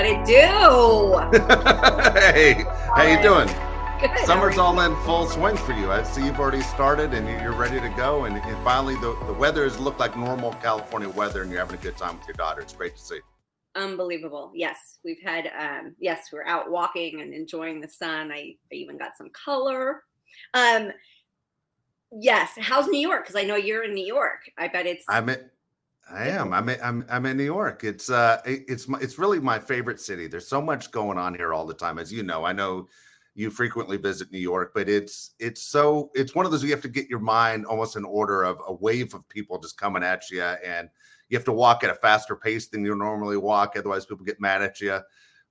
What it do? hey, how you doing? Good. Summer's all in full swing for you. I see you've already started and you're ready to go. And, and finally, the, the weather has looked like normal California weather, and you're having a good time with your daughter. It's great to see. Unbelievable. Yes, we've had. Um, yes, we're out walking and enjoying the sun. I, I even got some color. Um, yes. How's New York? Because I know you're in New York. I bet it's. I'm in, I am. I'm in, I'm I'm in New York. It's uh it's my, it's really my favorite city. There's so much going on here all the time, as you know. I know you frequently visit New York, but it's it's so it's one of those you have to get your mind almost in order of a wave of people just coming at you, and you have to walk at a faster pace than you normally walk. Otherwise, people get mad at you.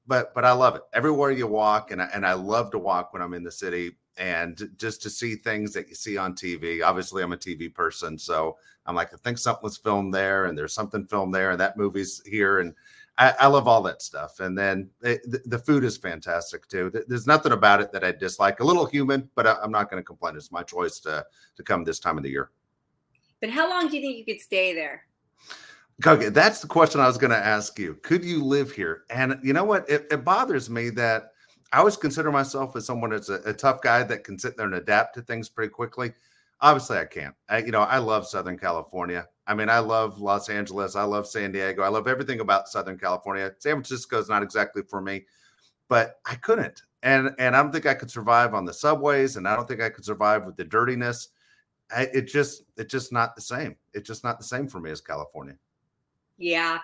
But but I love it everywhere you walk, and I, and I love to walk when I'm in the city and just to see things that you see on TV. Obviously, I'm a TV person, so I'm like, I think something was filmed there, and there's something filmed there, and that movie's here, and I, I love all that stuff. And then it, the, the food is fantastic too. There's nothing about it that I dislike. A little human, but I, I'm not going to complain. It's my choice to to come this time of the year. but how long do you think you could stay there? Okay, that's the question I was going to ask you. Could you live here? And you know what? It, it bothers me that I always consider myself as someone that's a, a tough guy that can sit there and adapt to things pretty quickly. Obviously, I can't. I, you know, I love Southern California. I mean, I love Los Angeles. I love San Diego. I love everything about Southern California. San Francisco is not exactly for me, but I couldn't. And and I don't think I could survive on the subways, and I don't think I could survive with the dirtiness. I, it just it's just not the same. It's just not the same for me as California. Yeah,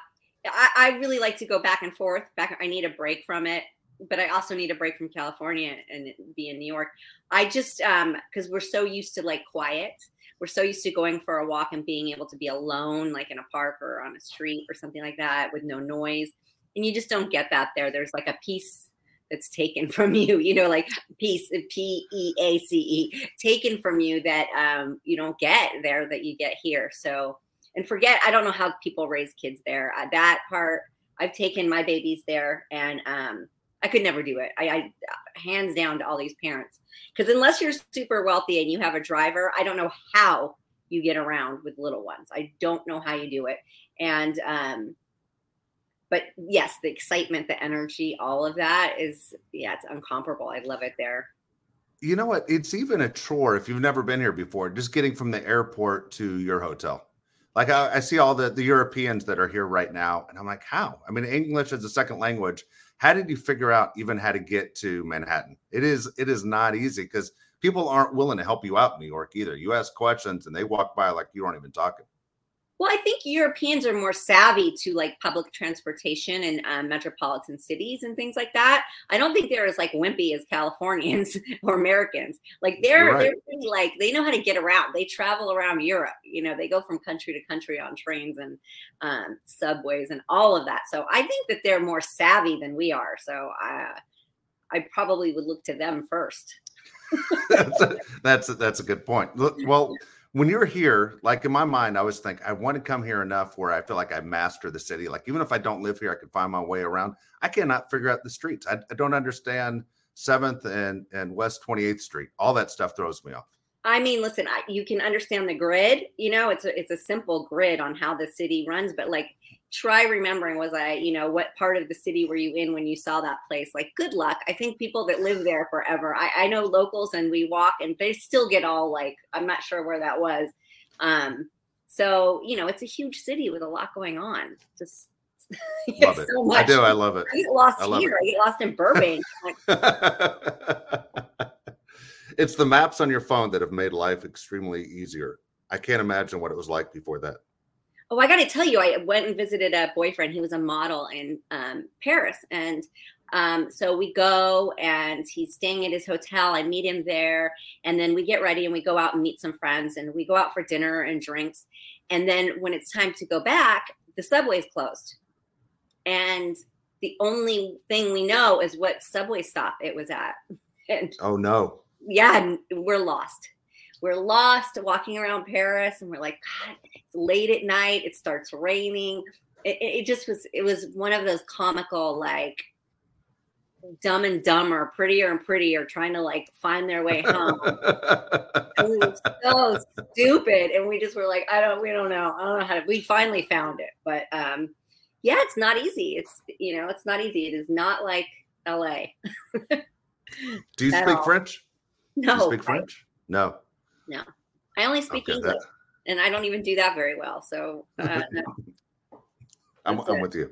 I, I really like to go back and forth. Back, I need a break from it, but I also need a break from California and be in New York. I just um because we're so used to like quiet. We're so used to going for a walk and being able to be alone, like in a park or on a street or something like that, with no noise. And you just don't get that there. There's like a peace that's taken from you, you know, like peace, P E A C E, taken from you that um, you don't get there that you get here. So and forget i don't know how people raise kids there uh, that part i've taken my babies there and um, i could never do it I, I hands down to all these parents because unless you're super wealthy and you have a driver i don't know how you get around with little ones i don't know how you do it and um, but yes the excitement the energy all of that is yeah it's incomparable i love it there You know what? It's even a chore if you've never been here before, just getting from the airport to your hotel. Like I, I see all the, the Europeans that are here right now, and I'm like, how? I mean, English is a second language. How did you figure out even how to get to Manhattan? It is it is not easy because people aren't willing to help you out in New York either. You ask questions and they walk by like you aren't even talking. Well, I think Europeans are more savvy to like public transportation and um, metropolitan cities and things like that. I don't think they're as like wimpy as Californians or Americans. Like they're right. they're pretty, like they know how to get around. They travel around Europe. You know, they go from country to country on trains and um, subways and all of that. So I think that they're more savvy than we are. So uh, I probably would look to them first. that's a, that's a, that's a good point. Look, well, when you're here, like in my mind, I always think I want to come here enough where I feel like I master the city. Like even if I don't live here, I can find my way around. I cannot figure out the streets. I, I don't understand Seventh and and West Twenty Eighth Street. All that stuff throws me off. I mean, listen, I, you can understand the grid. You know, it's a, it's a simple grid on how the city runs, but like, try remembering was I, you know, what part of the city were you in when you saw that place? Like, good luck. I think people that live there forever. I, I know locals and we walk and they still get all like, I'm not sure where that was. Um, so you know, it's a huge city with a lot going on. Just Love it. so I do. I love it. I get lost I here. I get lost in Burbank. It's the maps on your phone that have made life extremely easier. I can't imagine what it was like before that. Oh, I got to tell you, I went and visited a boyfriend. He was a model in um, Paris, and um, so we go, and he's staying at his hotel. I meet him there, and then we get ready and we go out and meet some friends, and we go out for dinner and drinks. And then when it's time to go back, the subway's closed, and the only thing we know is what subway stop it was at. And Oh no. Yeah, we're lost. We're lost walking around Paris, and we're like, God, it's late at night. It starts raining. It, it just was. It was one of those comical, like Dumb and Dumber, prettier and prettier, trying to like find their way home. and we were so stupid, and we just were like, I don't, we don't know, I don't know how to. We finally found it, but um, yeah, it's not easy. It's you know, it's not easy. It is not like LA. Do you speak French? No. Speak French? No. No. I only speak okay, English, that... and I don't even do that very well. So uh, no. I'm, I'm with you.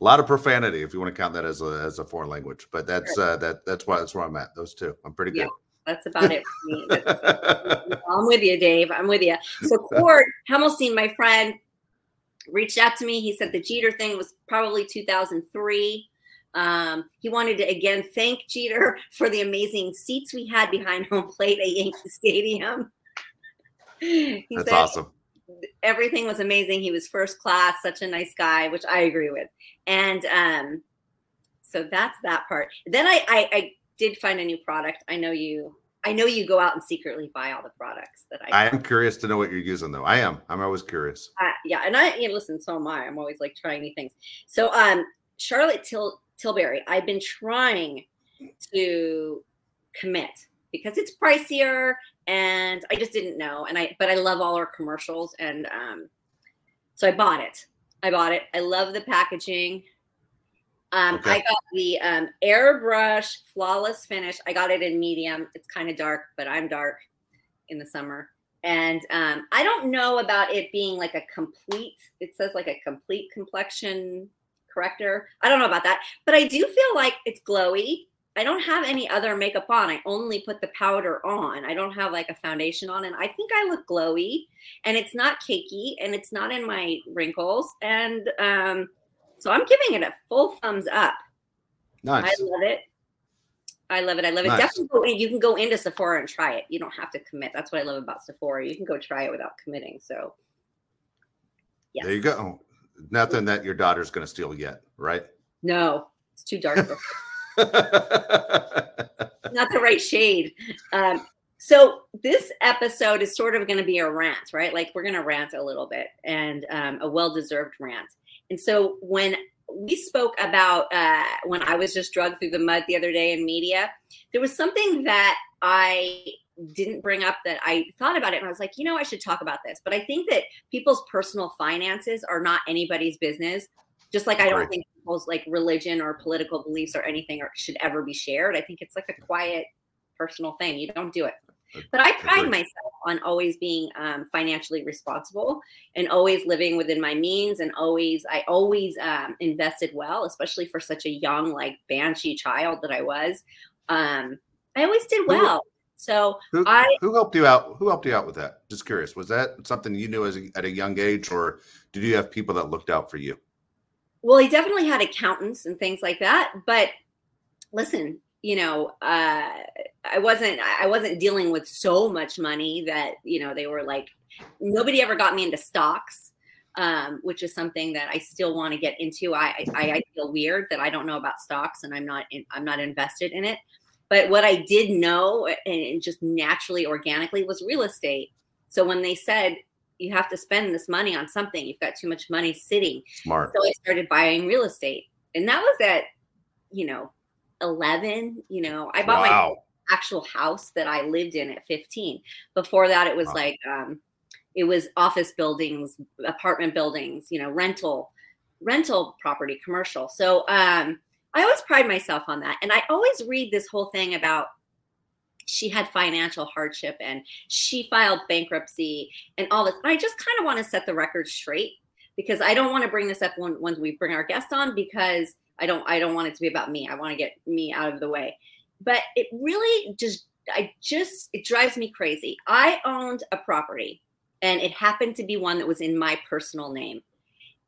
A lot of profanity, if you want to count that as a as a foreign language, but that's sure. uh, that that's why that's where I'm at. Those two, I'm pretty good. Yeah, that's about it for me. I'm with you, Dave. I'm with you. So Cord Hemelstein, my friend, reached out to me. He said the Jeter thing was probably 2003. Um, he wanted to again thank Jeter for the amazing seats we had behind home plate at Yankee Stadium. That's awesome. Everything was amazing. He was first class, such a nice guy, which I agree with. And um, so that's that part. Then I, I, I did find a new product. I know you I know you go out and secretly buy all the products that I. I am curious to know what you're using, though. I am. I'm always curious. Uh, yeah, and I, you know, listen. So am I. I'm always like trying new things. So, um, Charlotte Til- Tilbury, I've been trying to commit because it's pricier and I just didn't know. And I, but I love all our commercials. And um, so I bought it. I bought it. I love the packaging. Um, okay. I got the um, airbrush flawless finish. I got it in medium. It's kind of dark, but I'm dark in the summer. And um, I don't know about it being like a complete, it says like a complete complexion corrector. I don't know about that, but I do feel like it's glowy. I don't have any other makeup on. I only put the powder on. I don't have like a foundation on, and I think I look glowy. And it's not cakey, and it's not in my wrinkles. And um, so I'm giving it a full thumbs up. Nice. I love it. I love it. I love it. Nice. Definitely go. You can go into Sephora and try it. You don't have to commit. That's what I love about Sephora. You can go try it without committing. So yes. There you go nothing that your daughter's going to steal yet, right? No, it's too dark. Not the right shade. Um, so this episode is sort of going to be a rant, right? Like we're going to rant a little bit and um, a well-deserved rant. And so when we spoke about uh, when I was just drugged through the mud the other day in media, there was something that I didn't bring up that I thought about it and I was like, you know, I should talk about this. But I think that people's personal finances are not anybody's business. Just like I don't right. think people's like religion or political beliefs or anything or should ever be shared. I think it's like a quiet personal thing. You don't do it. But I pride myself on always being um, financially responsible and always living within my means and always I always um, invested well, especially for such a young like banshee child that I was. Um, I always did well. So who, I who helped you out? Who helped you out with that? Just curious. Was that something you knew as a, at a young age, or did you have people that looked out for you? Well, he definitely had accountants and things like that. But listen, you know, uh, I wasn't I wasn't dealing with so much money that you know they were like nobody ever got me into stocks. Um, which is something that I still want to get into. I, I, I feel weird that I don't know about stocks and I'm not in, I'm not invested in it. But what I did know and just naturally, organically, was real estate. So when they said you have to spend this money on something, you've got too much money sitting. Smart. So I started buying real estate, and that was at you know 11. You know, I bought wow. my actual house that I lived in at 15. Before that, it was wow. like um, it was office buildings, apartment buildings, you know, rental, rental property, commercial. So um, I always pride myself on that. And I always read this whole thing about she had financial hardship and she filed bankruptcy and all this. I just kind of want to set the record straight because I don't want to bring this up when, when we bring our guest on because I don't I don't want it to be about me. I want to get me out of the way. But it really just I just it drives me crazy. I owned a property and it happened to be one that was in my personal name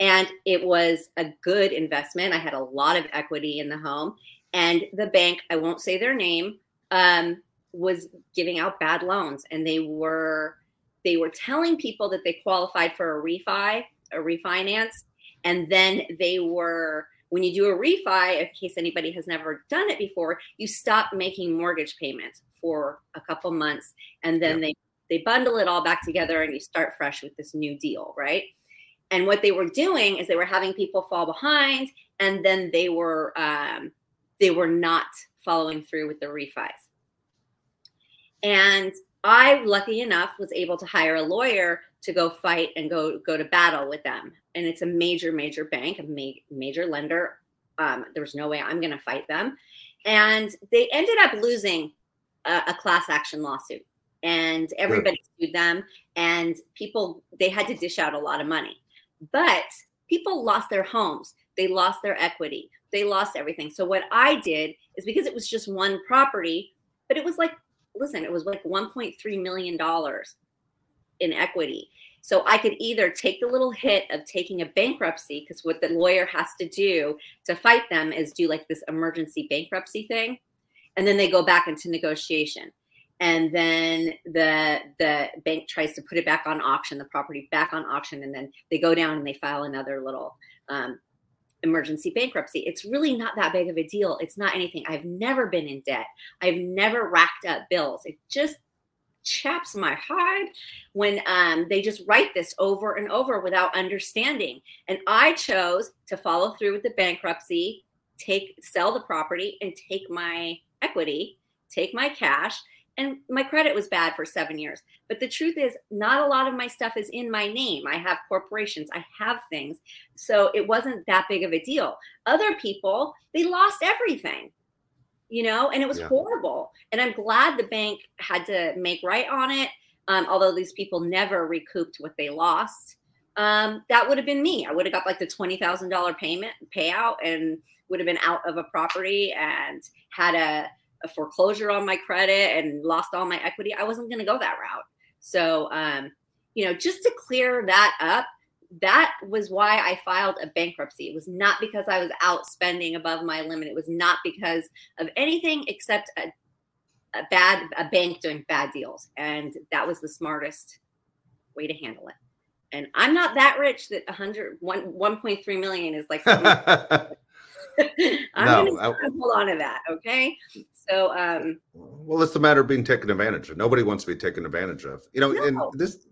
and it was a good investment. I had a lot of equity in the home, and the bank, I won't say their name, um, was giving out bad loans, and they were they were telling people that they qualified for a refi, a refinance, and then they were when you do a refi, in case anybody has never done it before, you stop making mortgage payments for a couple months, and then they they bundle it all back together, and you start fresh with this new deal, right? And what they were doing is they were having people fall behind, and then they were um, they were not following through with the refis. And I, lucky enough, was able to hire a lawyer to go fight and go go to battle with them. And it's a major, major bank, a ma- major lender. Um, there was no way I'm going to fight them, and they ended up losing a, a class action lawsuit, and everybody sued them, and people they had to dish out a lot of money, but people lost their homes, they lost their equity, they lost everything. So what I did is because it was just one property, but it was like listen, it was like 1.3 million dollars in equity. So I could either take the little hit of taking a bankruptcy, because what the lawyer has to do to fight them is do like this emergency bankruptcy thing. And then they go back into negotiation. And then the the bank tries to put it back on auction, the property back on auction, and then they go down and they file another little um, emergency bankruptcy. It's really not that big of a deal. It's not anything. I've never been in debt. I've never racked up bills. It just chaps my hide when um, they just write this over and over without understanding. And I chose to follow through with the bankruptcy, take sell the property, and take my equity, take my cash. And my credit was bad for seven years. But the truth is, not a lot of my stuff is in my name. I have corporations, I have things. So it wasn't that big of a deal. Other people, they lost everything you know, and it was yeah. horrible. And I'm glad the bank had to make right on it. Um, although these people never recouped what they lost. Um, that would have been me. I would have got like the twenty thousand dollar payment payout and would have been out of a property and had a, a foreclosure on my credit and lost all my equity. I wasn't going to go that route. So, um, you know, just to clear that up, that was why I filed a bankruptcy. It was not because I was out spending above my limit. It was not because of anything except a, a bad a bank doing bad deals, and that was the smartest way to handle it. And I'm not that rich that 100 1, 1.3 million is like. I'm no, gonna hold on to that. Okay. So, um, well, it's the matter of being taken advantage of. Nobody wants to be taken advantage of. You know, no. and this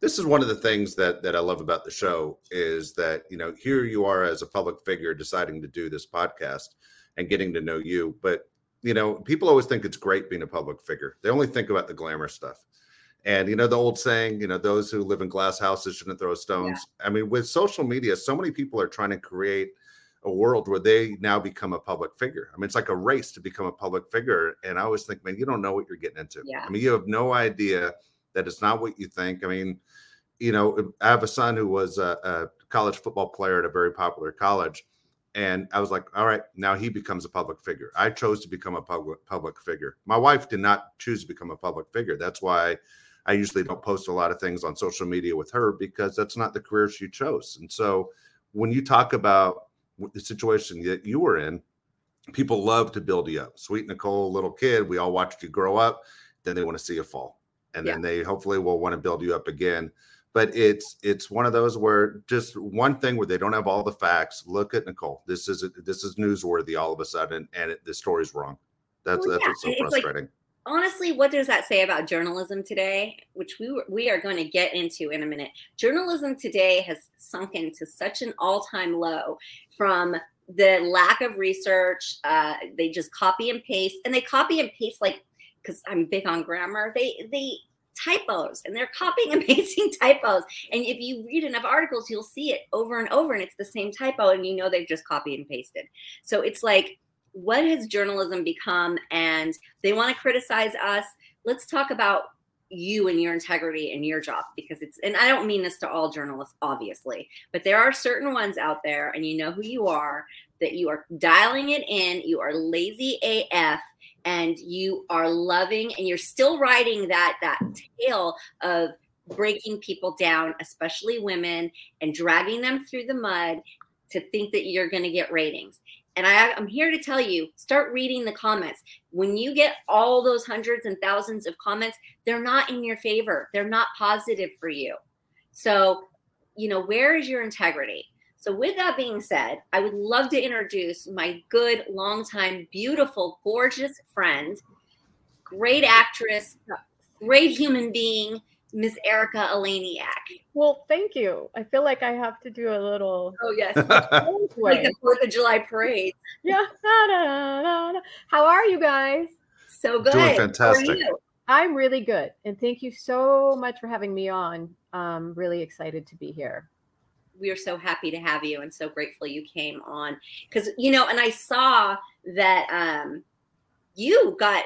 this is one of the things that that I love about the show is that you know here you are as a public figure deciding to do this podcast and getting to know you, but you know people always think it's great being a public figure. They only think about the glamour stuff. And you know the old saying, you know, those who live in glass houses shouldn't throw stones. Yeah. I mean, with social media, so many people are trying to create a world where they now become a public figure. I mean, it's like a race to become a public figure. And I always think, man, you don't know what you're getting into. Yeah. I mean, you have no idea that it's not what you think. I mean, you know, I have a son who was a, a college football player at a very popular college. And I was like, all right, now he becomes a public figure. I chose to become a public public figure. My wife did not choose to become a public figure. That's why I usually don't post a lot of things on social media with her because that's not the career she chose. And so when you talk about the situation that you were in, people love to build you up. Sweet Nicole, little kid, we all watched you grow up. Then they want to see you fall. And yeah. then they hopefully will want to build you up again but it's it's one of those where just one thing where they don't have all the facts. Look at Nicole. This is this is newsworthy all of a sudden, and it, the story's wrong. That's well, that's yeah. what's so it's frustrating. Like, honestly, what does that say about journalism today? Which we we are going to get into in a minute. Journalism today has sunk into such an all time low from the lack of research. Uh, they just copy and paste, and they copy and paste like because I'm big on grammar. They they typos and they're copying and pasting typos. And if you read enough articles, you'll see it over and over and it's the same typo and you know they've just copied and pasted. So it's like, what has journalism become? And they want to criticize us. Let's talk about you and your integrity and your job because it's and I don't mean this to all journalists obviously but there are certain ones out there and you know who you are that you are dialing it in you are lazy AF and you are loving and you're still riding that that tail of breaking people down especially women and dragging them through the mud to think that you're going to get ratings and I, i'm here to tell you start reading the comments. When you get all those hundreds and thousands of comments they're not in your favor. They're not positive for you. So you know where is your integrity? So, with that being said, I would love to introduce my good, longtime, beautiful, gorgeous friend, great actress, great human being, Miss Erika Eleniak. Well, thank you. I feel like I have to do a little. Oh yes, like the Fourth of July parade. Yeah. Da, da, da, How are you guys? So good. Doing fantastic. I'm really good. And thank you so much for having me on. I'm really excited to be here. We are so happy to have you and so grateful you came on. Because, you know, and I saw that um, you got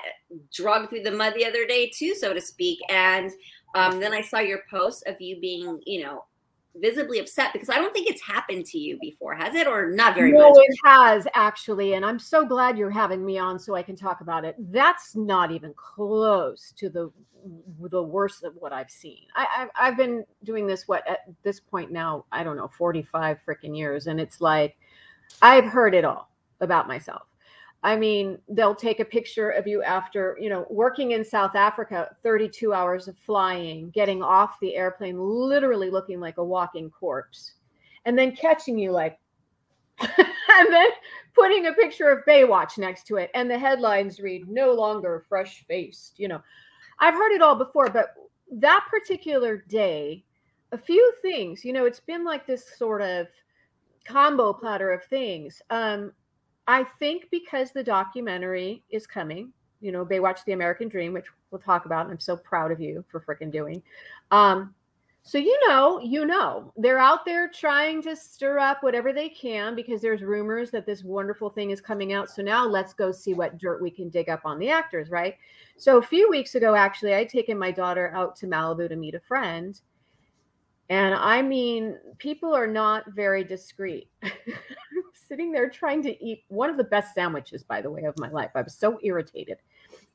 drugged through the mud the other day, too, so to speak. And um, then I saw your post of you being, you know, visibly upset because I don't think it's happened to you before, has it? Or not very no, much? No, it has actually. And I'm so glad you're having me on so I can talk about it. That's not even close to the the worst of what I've seen. I, I have been doing this what at this point now, I don't know, 45 freaking years. And it's like I've heard it all about myself. I mean, they'll take a picture of you after, you know, working in South Africa, 32 hours of flying, getting off the airplane, literally looking like a walking corpse, and then catching you like, and then putting a picture of Baywatch next to it. And the headlines read, no longer fresh faced. You know, I've heard it all before, but that particular day, a few things, you know, it's been like this sort of combo platter of things. Um, I think because the documentary is coming, you know, Baywatch the American Dream, which we'll talk about, and I'm so proud of you for freaking doing. Um, so you know, you know, they're out there trying to stir up whatever they can because there's rumors that this wonderful thing is coming out. So now let's go see what dirt we can dig up on the actors, right? So a few weeks ago, actually, I'd taken my daughter out to Malibu to meet a friend. And I mean, people are not very discreet. sitting there trying to eat one of the best sandwiches, by the way, of my life. I was so irritated.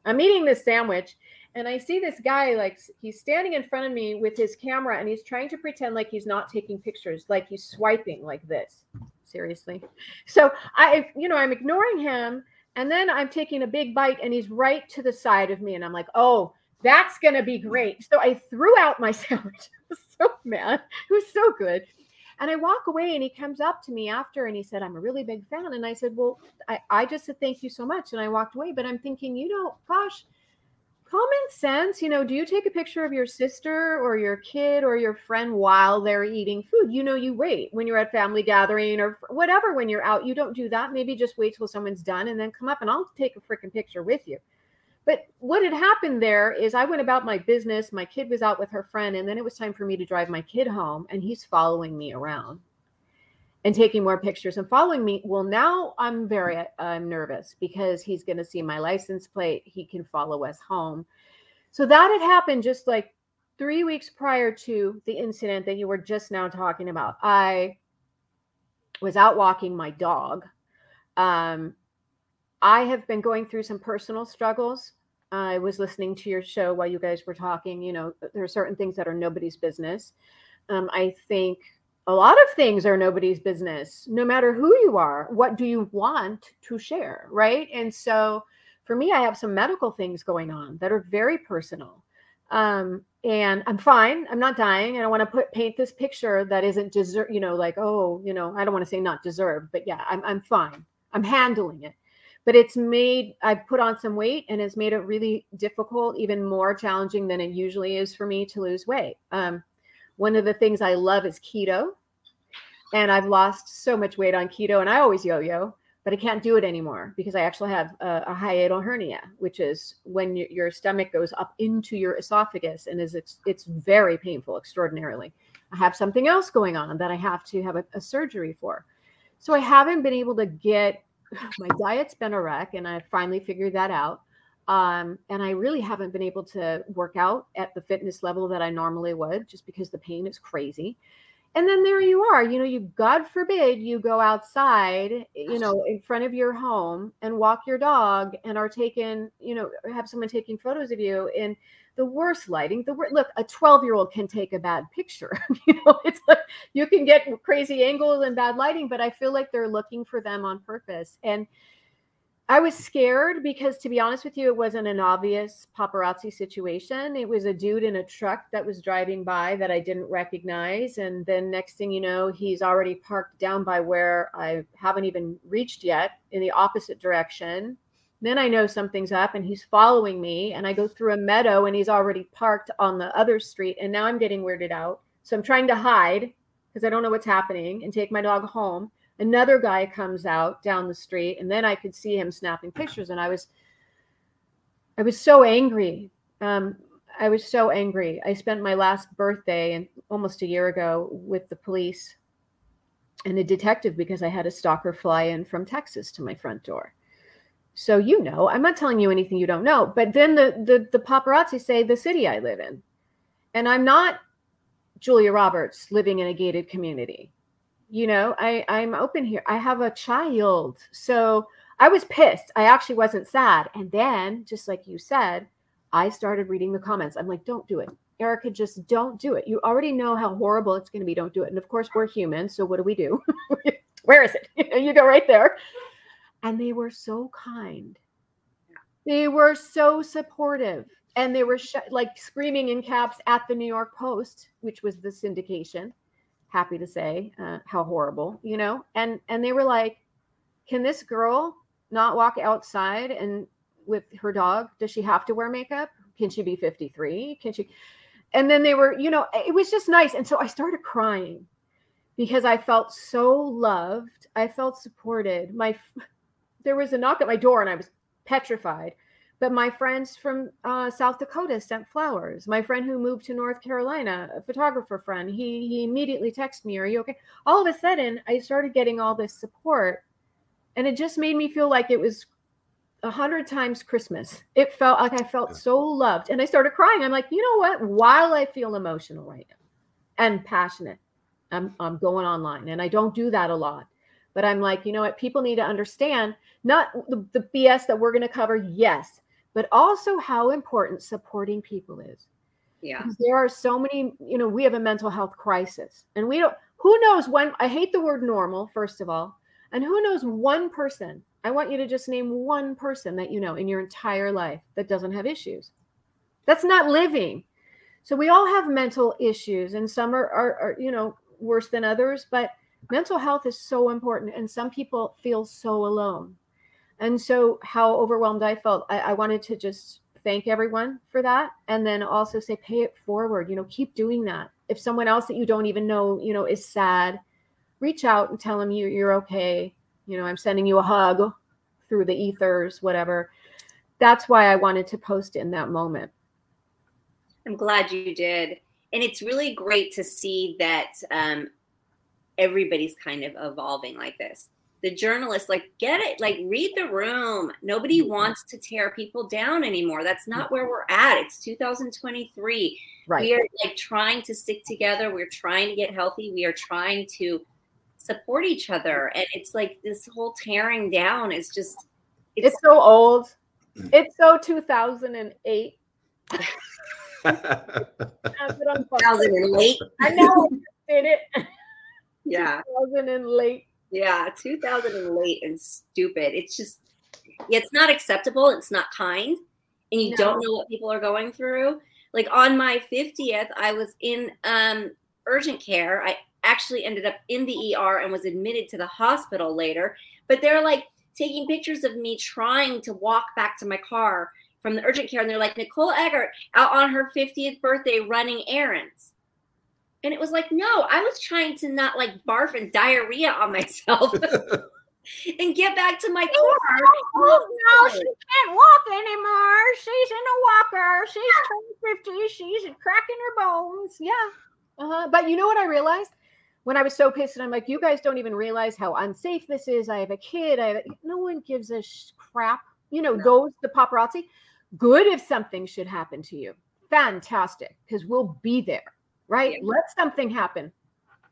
I'm eating this sandwich and I see this guy like he's standing in front of me with his camera and he's trying to pretend like he's not taking pictures, like he's swiping like this. Seriously. So I, you know, I'm ignoring him and then I'm taking a big bite and he's right to the side of me and I'm like, oh, that's going to be great. So I threw out my sandwich. So mad. It was so good. And I walk away and he comes up to me after and he said, I'm a really big fan. And I said, Well, I, I just said thank you so much. And I walked away. But I'm thinking, you know, gosh, common sense, you know, do you take a picture of your sister or your kid or your friend while they're eating food? You know, you wait when you're at family gathering or whatever, when you're out, you don't do that. Maybe just wait till someone's done and then come up and I'll take a freaking picture with you. But what had happened there is I went about my business. My kid was out with her friend, and then it was time for me to drive my kid home, and he's following me around and taking more pictures and following me. Well, now I'm very I'm nervous because he's going to see my license plate. He can follow us home. So that had happened just like three weeks prior to the incident that you were just now talking about. I was out walking my dog. Um, I have been going through some personal struggles. I was listening to your show while you guys were talking. You know, there are certain things that are nobody's business. Um, I think a lot of things are nobody's business, no matter who you are. What do you want to share? Right. And so for me, I have some medical things going on that are very personal. Um, and I'm fine. I'm not dying. I want to put paint this picture that isn't deserve, you know, like, oh, you know, I don't want to say not deserved, but yeah, I'm I'm fine. I'm handling it but it's made I've put on some weight and it's made it really difficult, even more challenging than it usually is for me to lose weight. Um, one of the things I love is keto, and I've lost so much weight on keto, and I always yo-yo, but I can't do it anymore because I actually have a, a hiatal hernia, which is when your stomach goes up into your esophagus and is it's, it's very painful, extraordinarily. I have something else going on that I have to have a, a surgery for. So I haven't been able to get my diet's been a wreck and I finally figured that out. Um, and I really haven't been able to work out at the fitness level that I normally would just because the pain is crazy. And then there you are, you know, you God forbid you go outside, you know, in front of your home and walk your dog and are taken, you know, have someone taking photos of you in the worst lighting. The look, a 12 year old can take a bad picture. you know, it's like you can get crazy angles and bad lighting, but I feel like they're looking for them on purpose. And I was scared because, to be honest with you, it wasn't an obvious paparazzi situation. It was a dude in a truck that was driving by that I didn't recognize. And then, next thing you know, he's already parked down by where I haven't even reached yet in the opposite direction then I know something's up and he's following me. And I go through a meadow and he's already parked on the other street. And now I'm getting weirded out. So I'm trying to hide because I don't know what's happening and take my dog home. Another guy comes out down the street and then I could see him snapping pictures. And I was, I was so angry. um, I was so angry. I spent my last birthday and almost a year ago with the police and a detective because I had a stalker fly in from Texas to my front door. So you know, I'm not telling you anything you don't know. But then the the, the paparazzi say the city I live in, and I'm not Julia Roberts living in a gated community. You know, I I'm open here. I have a child, so I was pissed. I actually wasn't sad. And then, just like you said, I started reading the comments. I'm like, don't do it. Erika, just don't do it. You already know how horrible it's going to be. Don't do it. And of course, we're human. So what do we do? Where is it? you go right there. And they were so kind. They were so supportive. And they were sh- like screaming in caps at the New York Post, which was the syndication. Happy to say uh, how horrible, you know? And and they were like, can this girl not walk outside and with her dog? Does she have to wear makeup? Can she be 53? Can she? And then they were, you know, it was just nice. And so I started crying because I felt so loved. I felt supported. My there was a knock at my door and I was petrified. But my friends from uh, South Dakota sent flowers. My friend who moved to North Carolina, a photographer friend, he he immediately texted me, "Are you okay?" All of a sudden, I started getting all this support, and it just made me feel like it was a hundred times Christmas. It felt like I felt so loved. And I started crying. I'm like, you know what? While I feel emotional right now and passionate, I'm, I'm going online. And I don't do that a lot. But I'm like, you know what? People need to understand not the, the BS that we're going to cover, yes, but also how important supporting people is. Yeah. Because there are so many, you know, we have a mental health crisis. And we don't, who knows when, I hate the word normal, first of all. And who knows one person I want you to just name one person that you know in your entire life that doesn't have issues. That's not living. So we all have mental issues, and some are, are, are, you know worse than others. But mental health is so important, and some people feel so alone. And so, how overwhelmed I felt, I, I wanted to just thank everyone for that, and then also say, pay it forward. You know, keep doing that. If someone else that you don't even know, you know, is sad, reach out and tell them you you're okay you know i'm sending you a hug through the ethers whatever that's why i wanted to post in that moment i'm glad you did and it's really great to see that um, everybody's kind of evolving like this the journalists like get it like read the room. Nobody mm-hmm. wants to tear people down anymore. That's not where we're at. It's 2023 right. we are like trying to stick together. We're trying to get healthy. We are trying to support each other. And it's like this whole tearing down is just it's, it's so old. It's so 2008 2008 i know it. Yeah. 2008 yeah 2008 and stupid it's just it's not acceptable it's not kind and you no. don't know what people are going through like on my 50th i was in um urgent care i actually ended up in the ER and was admitted to the hospital later. But they're like taking pictures of me trying to walk back to my car from the urgent care. And they're like, Nicole Eggert out on her 50th birthday running errands. And it was like, no, I was trying to not like barf and diarrhea on myself. and get back to my car. Oh, no, she can't walk anymore. She's in a walker. She's turned 50. She's cracking her bones. Yeah. Uh-huh. But you know what I realized? when I was so pissed, and I'm like, you guys don't even realize how unsafe this is. I have a kid. I have a, no one gives a sh- crap. You know, no. those the paparazzi. Good if something should happen to you. Fantastic, because we'll be there, right? Yeah. Let something happen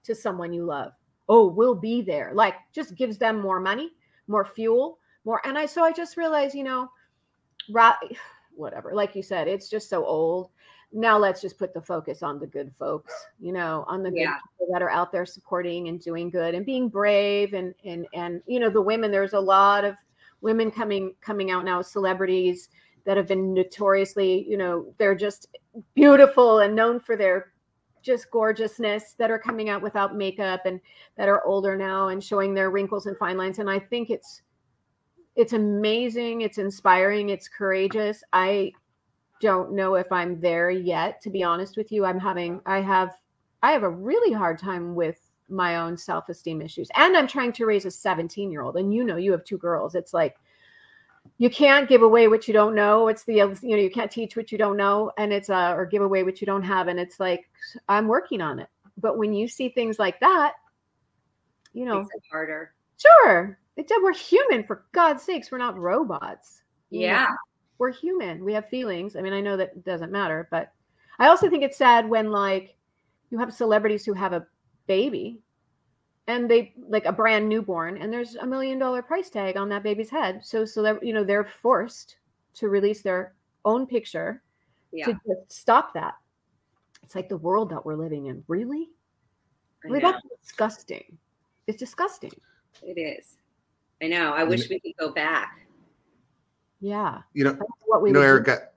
to someone you love. Oh, we'll be there. Like, just gives them more money, more fuel, more. And I so I just realized, you know, right, whatever. Like you said, it's just so old now let's just put the focus on the good folks you know on the good yeah. people that are out there supporting and doing good and being brave and and and you know the women there's a lot of women coming coming out now celebrities that have been notoriously you know they're just beautiful and known for their just gorgeousness that are coming out without makeup and that are older now and showing their wrinkles and fine lines and i think it's it's amazing it's inspiring it's courageous i don't know if I'm there yet, to be honest with you. I'm having, I have, I have a really hard time with my own self esteem issues. And I'm trying to raise a 17 year old. And you know, you have two girls. It's like, you can't give away what you don't know. It's the you know you can't teach what you don't know, and it's uh or give away what you don't have, and it's like I'm working on it. But when you see things like that, you know, Makes it harder. sure, it it's we're human for God's sakes. We're not robots. you know? Yeah. we're human. We have feelings. I mean, I know that doesn't matter, but I also think it's sad when like you have celebrities who have a baby and they like a brand newborn and there's a million dollar price tag on that baby's head. So so that you know they're forced to release their own picture Yeah. to just stop that. It's like the world that we're living in. Really? I Really, that's disgusting. It's disgusting. It is. I know. I wish we could go back. Yeah. You know, That's what we you know. Erika,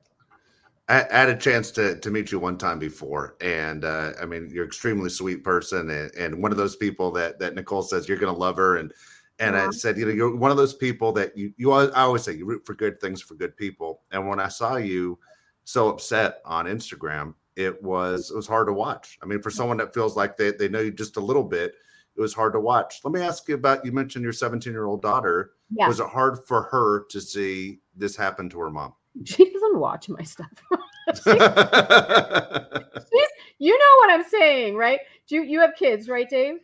I, I had a chance to to meet you one time before, and uh, I mean, you're an extremely sweet person, and, and one of those people that that Nicole says you're going to love her, and and I said, you know, you're one of those people that you you always, I always say you root for good things for good people, and when I saw you so upset on Instagram, it was it was hard to watch. I mean, for someone that feels like they they know you just a little bit. It was hard to watch. Let me ask you about. You mentioned your 17 year old daughter. Yeah. Was it hard for her to see this happen to her mom? She doesn't watch my stuff. you know what I'm saying, right? Do you, you have kids, right, Dave?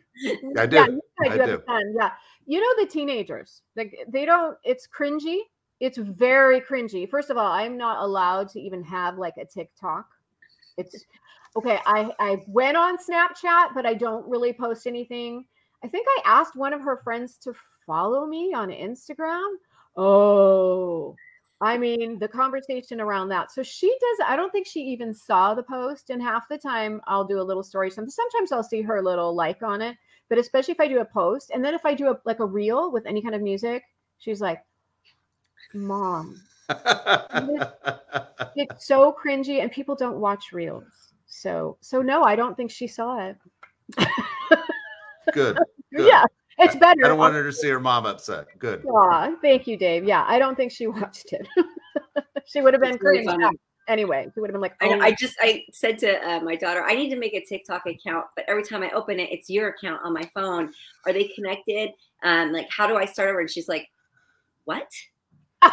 I do. Yeah, you I you do. a son. Yeah. You know the teenagers, like they don't, it's cringy. It's very cringy. First of all, I'm not allowed to even have like a TikTok. It's okay. I, I went on Snapchat, but I don't really post anything. I think I asked one of her friends to follow me on Instagram. Oh, I mean, the conversation around that. So she does, I don't think she even saw the post. And half the time I'll do a little story. Sometimes I'll see her little like on it. But especially if I do a post, and then if I do a like a reel with any kind of music, she's like, Mom, it's so cringy, and people don't watch reels. So so no, I don't think she saw it. Good. Good. Yeah, it's better. I don't want her to see her mom upset. Good. Aw, thank you, Dave. Yeah, I don't think she watched it. she would have been It's really cringed funny. out anyway. She would have been like, I, "Oh, I just I said to uh, my daughter, I need to make a TikTok account, but every time I open it, it's your account on my phone. Are they connected? Um, like how do I start over? And she's like, What?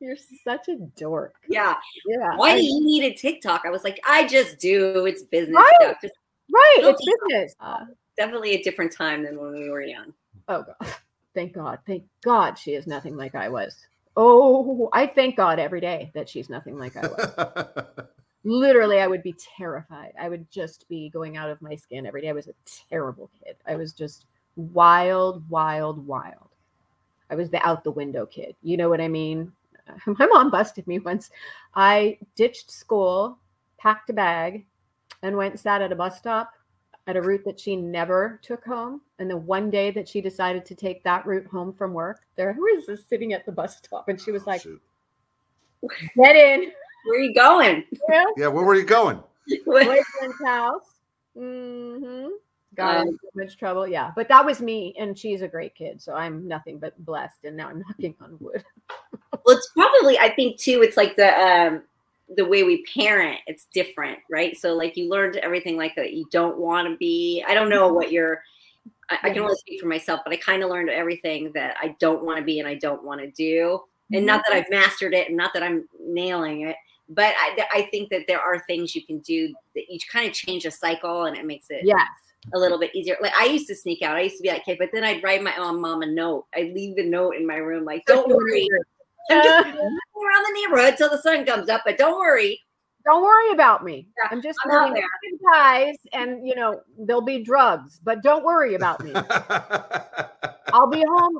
you're such a dork." Yeah. Yeah, Why I- do you need a TikTok? I was like, I just do. It's business Right. stuff. Just right? It's you- business. Uh, definitely a different time than when we were young. oh God, thank God, thank God, she is nothing like I was. Oh, I thank God every day that she's nothing like I was. literally i would be terrified. I would just be going out of my skin every day. I was a terrible kid. I was just wild wild wild. I was the out the window kid. You know what i mean? My mom busted me once. I ditched school packed a bag and went and sat at a bus stop at a route that she never took home and the one day that she decided to take that route home from work there was this sitting at the bus stop and she was like Shoot. get in Where are you going? you know? yeah, where were you going? boyfriend's house. Mm-hmm. Got Um, in so much trouble. Yeah, but that was me, and she's a great kid, so I'm nothing but blessed. And now I'm knocking on wood. well, it's probably I think too. It's like the um, the way we parent. It's different, right? So like you learned everything like that you don't want to be. I don't know what you're. I, I can only speak for myself, but I kind of learned everything that I don't want to be and I don't want to do. And not that I've mastered it, and not that I'm nailing it, but I, I think that there are things you can do that you kind of change a cycle, and it makes it Yes. a little bit easier. Like I used to sneak out. I used to be that kid, but then I'd write my own mom a note. I'd leave the note in my room, like, "Don't worry, I'm just walking around the neighborhood till the sun comes up, but don't worry." Don't worry about me. Yeah, I'm just I'm out moving there. guys, and you know there'll be drugs, but don't worry about me. I'll be home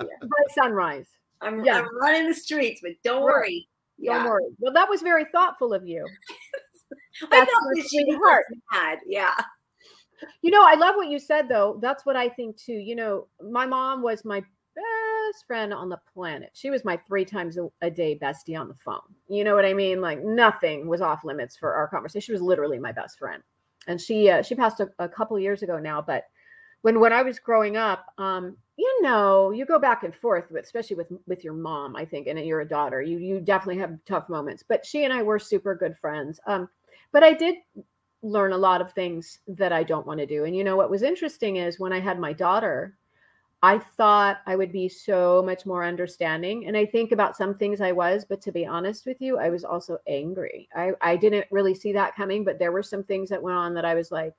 by sunrise. I'm, Yeah. I'm running the streets, but don't Right. worry. Don't Yeah, worry. Well, that was very thoughtful of you. I That's thought your that she was sweetheart. mad. Yeah, You know, I love what you said though. That's what I think too. You know, my mom was my best friend on the planet. She was my three times a, day bestie on the phone. You know what I mean? Like nothing was off limits for our conversation. She was literally my best friend. And she uh, she passed a, a couple years ago now, but when when I was growing up, um, you know, you go back and forth, with, especially with with your mom, I think, and you're a daughter. You you definitely have tough moments. But she and I were super good friends. Um, but I did learn a lot of things that I don't want to do. And you know what was interesting is when I had my daughter, I thought I would be so much more understanding. And I think about some things I was, but to be honest with you, I was also angry. I, I didn't really see that coming, but there were some things that went on that I was like,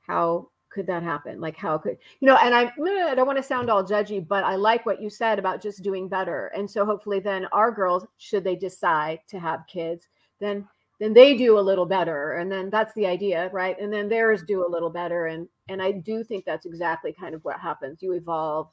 how could that happen? Like, how could, you know, and I, I don't want to sound all judgy, but I like what you said about just doing better. And so hopefully then our girls, should they decide to have kids, then then they do a little better and then that's the idea right? And then theirs do a little better and and i do think that's exactly kind of what happens. You evolve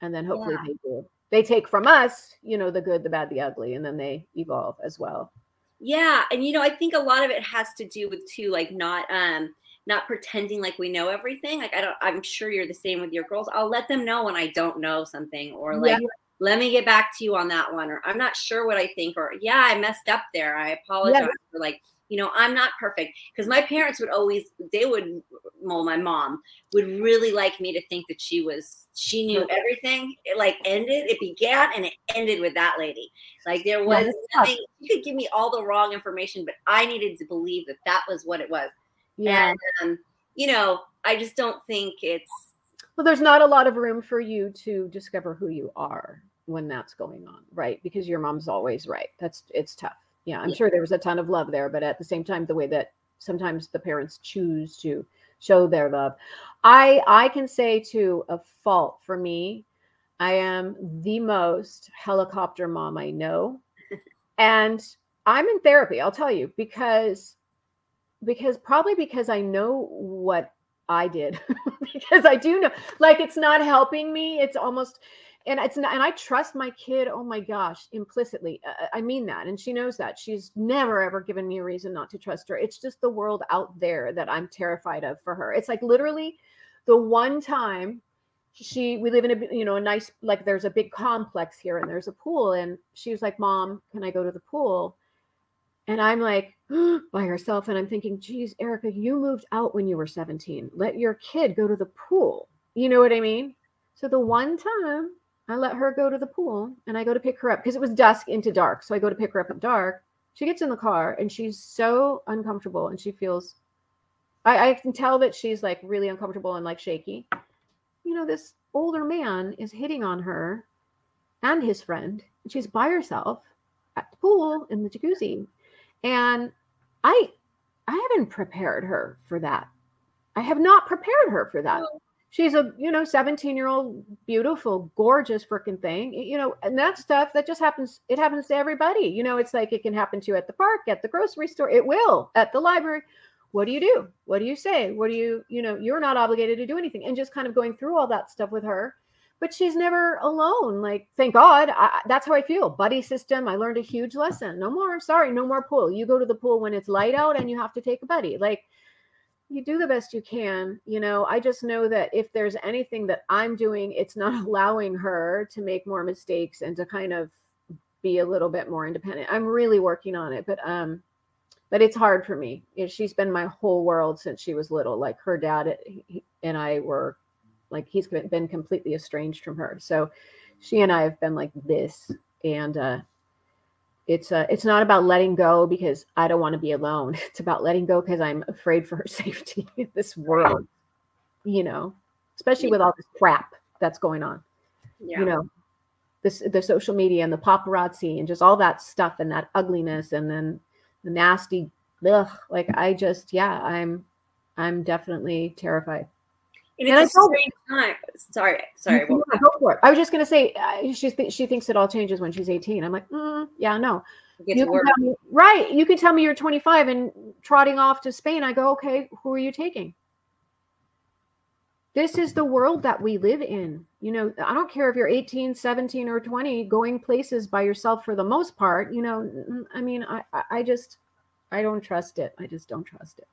and then hopefully yeah. they do. They take from us you know the good the bad the ugly and then they evolve as well. Yeah and you know i think a lot of it has to do with too like not um not pretending like we know everything. Like i don't i'm sure you're the same with your girls. I'll let them know when i don't know something or like yeah let me get back to you on that one or i'm not sure what i think or yeah i messed up there. I apologize yeah. for like you know i'm not perfect because my parents would always they would well my mom would really like me to think that she was she knew everything. It like ended it began and it ended with that lady. Like there was yeah, nothing you could give me all the wrong information but i needed to believe that that was what it was. Yeah. and um, you know i just don't think it's well there's not a lot of room for you to discover who you are when that's going on, right? Because your mom's always right. That's it's tough. Yeah, I'm yeah. sure there was a ton of love there, but at the same time, the way that sometimes the parents choose to show their love, I I can say to a fault for me, I am the most helicopter mom I know, and I'm in therapy. I'll tell you because because probably because I know what I did because I do know like it's not helping me. It's almost and it's not, and I trust my kid. Oh my gosh, implicitly. Uh, I mean that, and she knows that. She's never ever given me a reason not to trust her. It's just the world out there that I'm terrified of for her. It's like literally the one time she we live in a you know a nice like there's a big complex here and there's a pool and she was like mom can i go to the pool and i'm like by herself and i'm thinking geez Erika you moved out when you were 17 let your kid go to the pool you know what i mean so the one time I let her go to the pool and I go to pick her up because it was dusk into dark. So I go to pick her up at dark. She gets in the car and she's so uncomfortable and she feels, I, I can tell that she's like really uncomfortable and like shaky. You know, this older man is hitting on her and his friend. And she's by herself at the pool in the jacuzzi. And I, I haven't prepared her for that. I have not prepared her for that she's a you know 17 year old beautiful gorgeous freaking thing you know and that stuff that just happens it happens to everybody you know it's like it can happen to you at the park at the grocery store it will at the library. What do you do? What do you say? What do you you know you're not obligated to do anything and just kind of going through all that stuff with her but she's never alone like thank god I, that's how i feel buddy system i learned a huge lesson no more sorry no more pool you go to the pool when it's light out and you have to take a buddy like you do the best you can. You know, I just know that if there's anything that I'm doing, it's not allowing her to make more mistakes and to kind of be a little bit more independent. I'm really working on it, but um but it's hard for me. She's been my whole world since she was little. Like her dad and I were like he's been completely estranged from her. So she and I have been like this and uh it's uh, it's not about letting go because I don't want to be alone. It's about letting go because I'm afraid for her safety in this world. You know, especially yeah. with all this crap that's going on. Yeah. You know, this the social media and the paparazzi and just all that stuff and that ugliness and then the nasty ugh. Like I just yeah, I'm I'm definitely terrified. And it's and a strange time. Sorry, sorry. go for it. I was just going to say uh, she th- she thinks it all changes when she's 18. I'm like, mm, yeah, no. You me, right. You can tell me you're 25 and trotting off to Spain. I go, okay, who are you taking? This is the world that we live in. You know, I don't care if you're 18, 17, or 20, going places by yourself for the most part. You know, I mean, I, I just, I don't trust it. I just don't trust it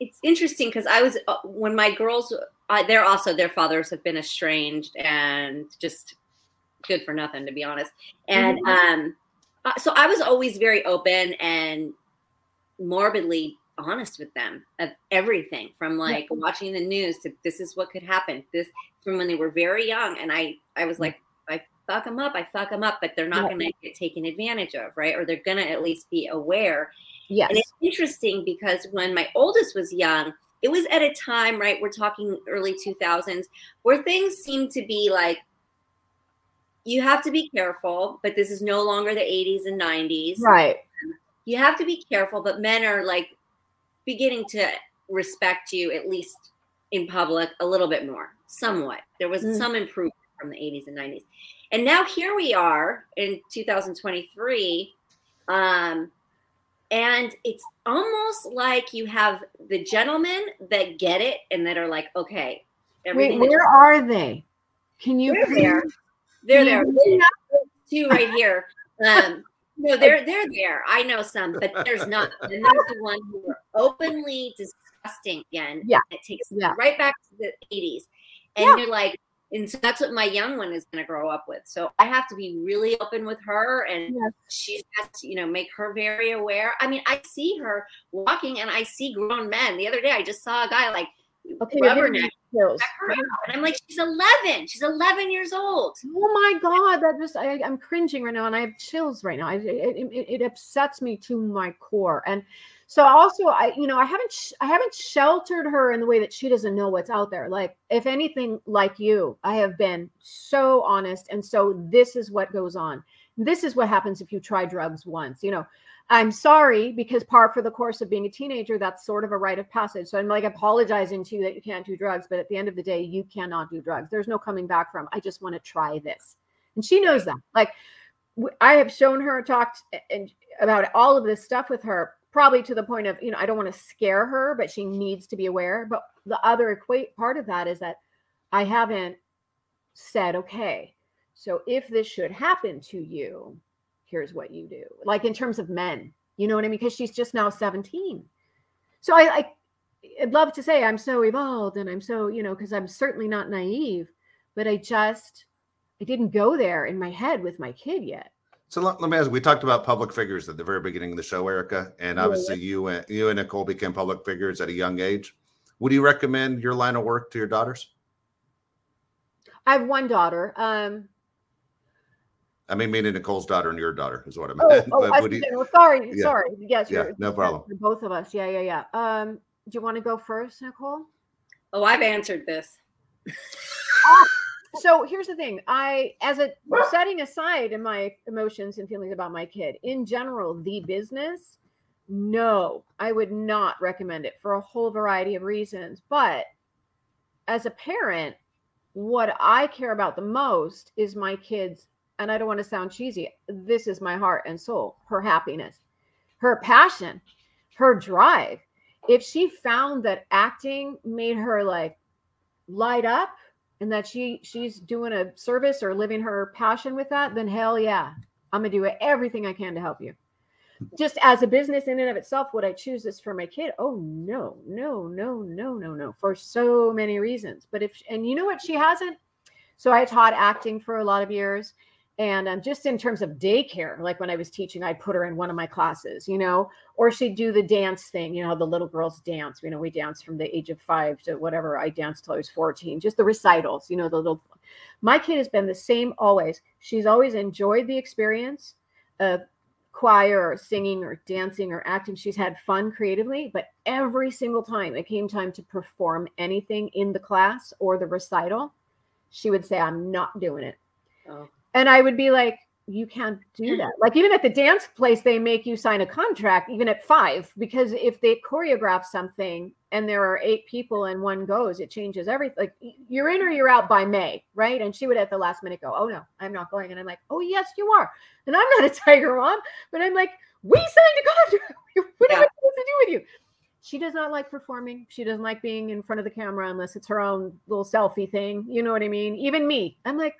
it's interesting because I was uh, when my girls, uh, they're also their fathers have been estranged and just good for nothing to be honest. And mm-hmm. um, uh, so I was always very open and morbidly honest with them of everything from like yeah. watching the news to this is what could happen. This from when they were very young, and I I was like I fuck them up, I fuck them up, but they're not yeah. going to get taken advantage of, right? Or they're going to at least be aware. Yes. And it's interesting because when my oldest was young, it was at a time, right? We're talking early 2000s where things seemed to be like you have to be careful, but this is no longer the 80s and 90s. Right. You have to be careful, but men are like beginning to respect you at least in public a little bit more, somewhat. There was mm. some improvement from the 80s and 90s. And now here we are in 2023. Um, and it's almost like you have the gentlemen that get it and that are like, okay. Wait, where are they? Can you? They're there. They're there. Two right here. Um, no, they're they're there. I know some, but there's not. And there's the one who are openly disgusting again. Yeah, it takes yeah. right back to the 80s, and yeah. you're like, and so that's what my young one is going to grow up with. So I have to be really open with her, and yes. she has to, you know, make her very aware. I mean, I see her walking, and I see grown men. The other day, I just saw a guy like okay, rubberneck. And I'm like, she's 11. She's 11 years old. Oh my god, that just I, am cringing right now, and I have chills right now. I, it, it, it upsets me to my core, and so also i you know i haven't sh- i haven't sheltered her in the way that she doesn't know what's out there. Like if anything like you i have been so honest and so this is what goes on. This is what happens if you try drugs once you know. I'm sorry because par for the course of being a teenager that's sort of a rite of passage. So i'm like apologizing to you that you can't do drugs but at the end of the day you cannot do drugs. There's no coming back from i just want to try this. And she knows that. Like i have shown her talked and about all of this stuff with her probably to the point of you know i don't want to scare her but she needs to be aware. But the other equate part of that is that i haven't said okay so if this should happen to you here's what you do. Like in terms of men you know what i mean? Because she's just now 17 so i, I i'd love to say i'm so evolved and i'm so you know because i'm certainly not naive but i just i didn't go there in my head with my kid yet so let, let, me ask. We talked about public figures at the very beginning of the show, Erika, and obviously yeah. you and you and Nicole became public figures at a young age. Would you recommend your line of work to your daughters? I have one daughter. Um, I mean, meaning Nicole's daughter and your daughter is what I oh, meant. Oh, oh I you, sorry, yeah. sorry. Yes, yeah, no problem. Both of us. Yeah, yeah, yeah. Um, do you want to go first, Nicole? Oh, I've answered this. So here's the thing i as a setting aside in my emotions and feelings about my kid in general the business no i would not recommend it for a whole variety of reasons but as a parent what i care about the most is my kids and i don't want to sound cheesy this is my heart and soul her happiness her passion her drive. If she found that acting made her like light up and that she she's doing a service or living her passion with that, then hell yeah, I'm gonna do everything I can to help you. Just as a business in and of itself, would I choose this for my kid? Oh no, no, no, no, no, no, for so many reasons. But if and you know what, she hasn't. So I taught acting for a lot of years, and um, just in terms of daycare like when i was teaching i'd put her in one of my classes you know? Or she'd do the dance thing you know the little girls dance you know we danced from the age of five to whatever i danced till i was 14 just the recitals you know the little my kid has been the same always. She's always enjoyed the experience of choir or singing or dancing or acting. She's had fun creatively but every single time it came time to perform anything in the class or the recital she would say i'm not doing it. Oh and I would be like, you can't do that. Like even at the dance place, they make you sign a contract, even at five, because if they choreograph something and there are eight people and one goes, it changes everything. Like you're in or you're out by May, right? And she would at the last minute go, "Oh no, I'm not going." And I'm like, "Oh yes, you are." And I'm not a tiger mom, but I'm like, "We signed a contract. what yeah. am I supposed to do with you?" She does not like performing. She doesn't like being in front of the camera unless it's her own little selfie thing. You know what I mean? Even me, I'm like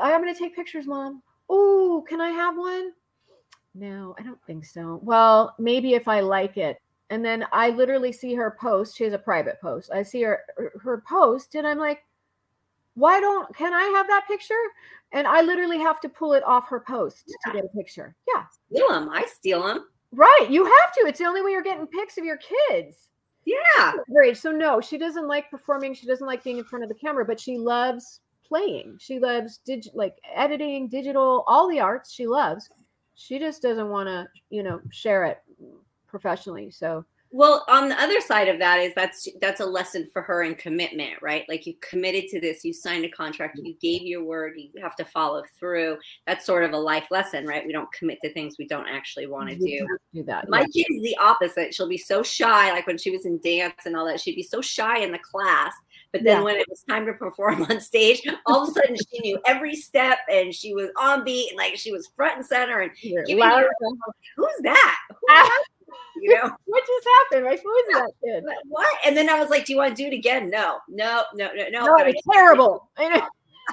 I'm going to take pictures, mom. Oh, can I have one? No, I don't think so. Well, maybe if I like it. And then I literally see her post. She has a private post. I see her her post and I'm like, why don't can I have that picture? And I literally have to pull it off her post yeah. to get a picture. Yeah. Steal them. I steal them. Right. You have to. It's the only way you're getting pics of your kids. Yeah. Great. So no, she doesn't like performing. She doesn't like being in front of the camera, but she loves playing. She loves dig- like editing, digital, all the arts she loves. She just doesn't want to, you know, share it professionally. So Well, on the other side of that is that's that's a lesson for her in commitment, right? Like you committed to this, you signed a contract, you gave your word, you have to follow through. That's sort of a life lesson, right? We don't commit to things we don't actually want to do. do that. My kid is the opposite. She'll be so shy, like when she was in dance and all that, she'd be so shy in the class. But then Yeah. when it was time to perform on stage, all of a sudden she knew every step and she was on beat, and like she was front and center. And loud. who's that? Who's. You know? What just happened? Like, who is that kid? What- What? And then I was like, "Do you want to do it again?" No, no, no, no, no. No, it's terrible. I know.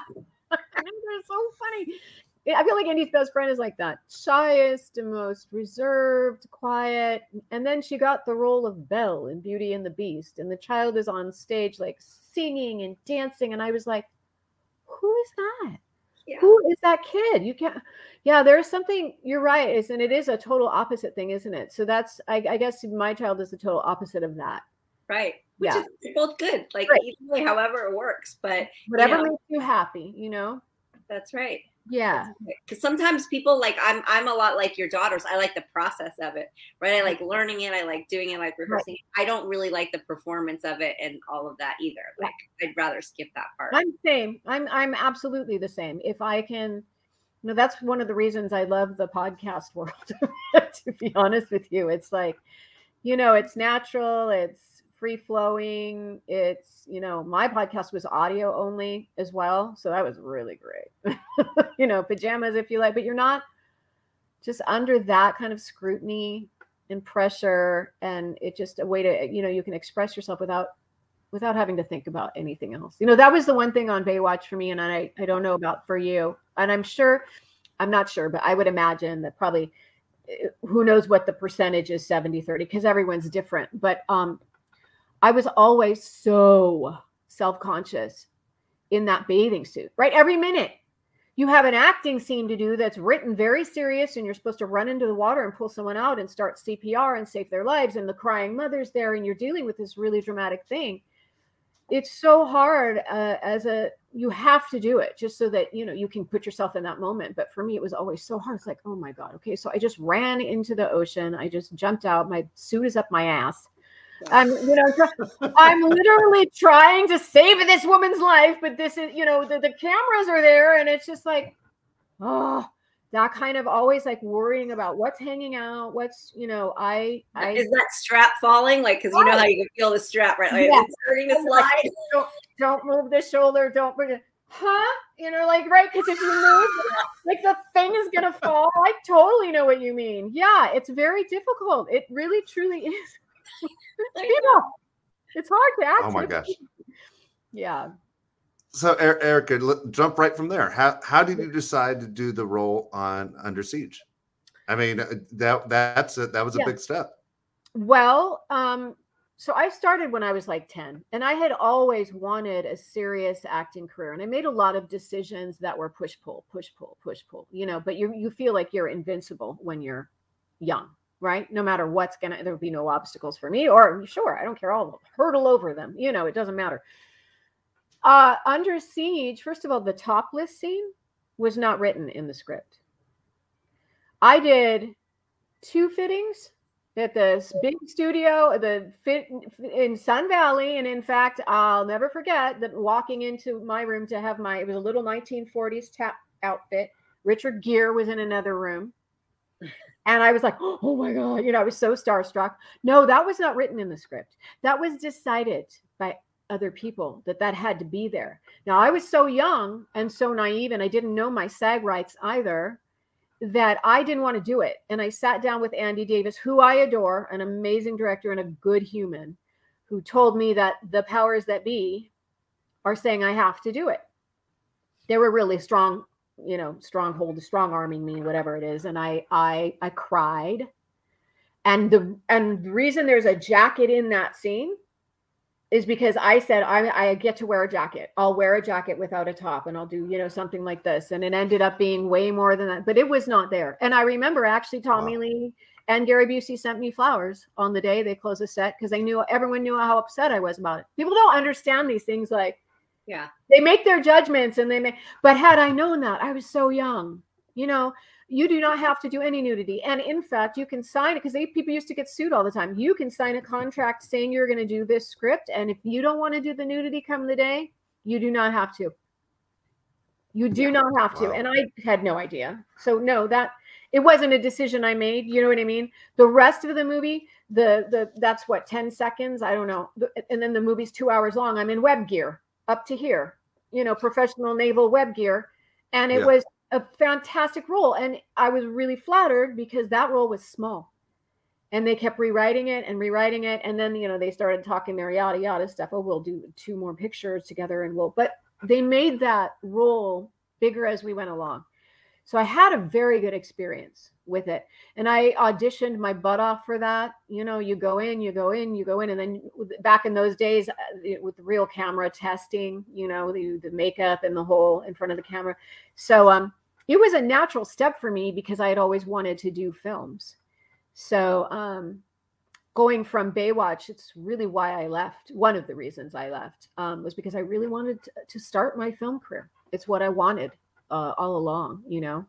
They're so funny. I feel like Andy's best friend is like that shyest and most reserved, quiet. And then she got the role of Belle in Beauty and the Beast. And the child is on stage, like singing and dancing. And I was like, who is that? Yeah. Who is that kid? You can't. Yeah, there's something. You're right, is and it is a total opposite thing, isn't it? So that's, I, I guess, my child is the total opposite of that. right. Which Yeah. is both good. Like Right. however it works. But Whatever know. makes you happy, you know. that's right. Yeah. Because sometimes people like I'm I'm a lot like your daughters. I like the process of it, right? I like learning it. I like doing it. I like rehearsing. it. I don't really like the performance of it and all of that either. Like I'd rather skip that part. I'm same. I'm I'm absolutely the same. If I can, you know, that's one of the reasons I love the podcast world. to be honest with you, it's like, you know, it's natural. It's free flowing. It's you know, my podcast was audio only as well, so that was really great. you know, pajamas if you like, but you're not just under that kind of scrutiny and pressure, and it just a way to you know you can express yourself without without having to think about anything else. You know, that was the one thing on Baywatch for me, and I, I don't know about for you. And I'm sure, I'm not sure, but I would imagine that probably eh, who knows what the percentage is 70 30 because everyone's different. But um, I was always so self conscious in that bathing suit, right? Every minute. You have an acting scene to do that's written very serious, and you're supposed to run into the water and pull someone out and start CPR and save their lives, and the crying mother's there, and you're dealing with this really dramatic thing. It's so hard uh, as a you have to do it just so that you know you can put yourself in that moment. But for me it was always so hard. It's like oh my god okay. So i just ran into the ocean. I just jumped out. My suit is up my ass i'm you know i'm literally trying to save this woman's life but this is you know the, the cameras are there and it's just like oh that kind of always like worrying about what's hanging out what's you know i i is that strap falling? Like, because you know how you can feel the strap, right? Like, Yeah. It's starting to slide. don't, don't move the shoulder. Don't bring it. Huh? You know, like right? Because if you move, like the thing is gonna fall. I totally know what you mean. Yeah, it's very difficult. It really, truly is. People, it's hard to act. Oh my gosh. Yeah. So, Er- Erika, let- jump right from there. How how did you decide to do the role on Under Siege? I mean, uh, that that's a, that was a Yeah. big step. Well, um, so I started when I was like 10, and I had always wanted a serious acting career. And I made a lot of decisions that were push pull, push pull, push pull, you know, but you you feel like you're invincible when you're young, right? No matter what's gonna there'll be no obstacles for me, or sure, I don't care, I'll hurdle over them, you know, it doesn't matter. Uh under siege, first of all, the topless scene was not written in the script. I did two fittings at this big studio the fit in sun valley and in fact i'll never forget that walking into my room to have my it was a little 1940s tap outfit richard gere was in another room and i was like oh my god you know i was so starstruck no that was not written in the script that was decided by other people that that had to be there now i was so young and so naive and i didn't know my sag rights either that I didn't want to do it. And I sat down with Andy Davis, who I adore, an amazing director and a good human, who told me that the powers that be are saying I have to do it. They were really strong, you know, stronghold, strong arming me, whatever it is. And I I I cried. And the and the reason there's a jacket in that scene is because I said I I get to wear a jacket. I'll wear a jacket without a top and I'll do, you know, something like this. And it ended up being way more than that, but it was not there. And I remember actually Tommy Wow. Lee and Gary Busey sent me flowers on the day they closed the set because they knew everyone knew how upset I was about it. People don't understand these things like Yeah. they make their judgments and they make but had I known that, I was so young. You know, You do not have to do any nudity. And in fact, you can sign it because people used to get sued all the time. You can sign a contract saying you're going to do this script. And if you don't want to do the nudity come the day, you do not have to. You do yeah. not have to. Wow. And I had no idea. So, no, that it wasn't a decision I made. You know what I mean? The rest of the movie, the the that's what 10 seconds i don't know and then the movie's two hours long i'm in web gear up to here you know professional naval web gear. And it yeah. was a fantastic role. And i was really flattered because that role was small. And they kept rewriting it and rewriting it. And then you know they started talking their yada yada stuff. Oh we'll do two more pictures together and we'll but they made that role bigger as we went along so I had a very good experience with it. And I auditioned my butt off for that. You know, you go in, you go in, you go in. And then back in those days uh, with real camera testing, you know, the, the makeup and the whole in front of the camera. So um, it was a natural step for me because I had always wanted to do films. So um, going from Baywatch, it's really why I left. One of the reasons I left um, was because I really wanted to start my film career. It's what I wanted uh, all along, you know.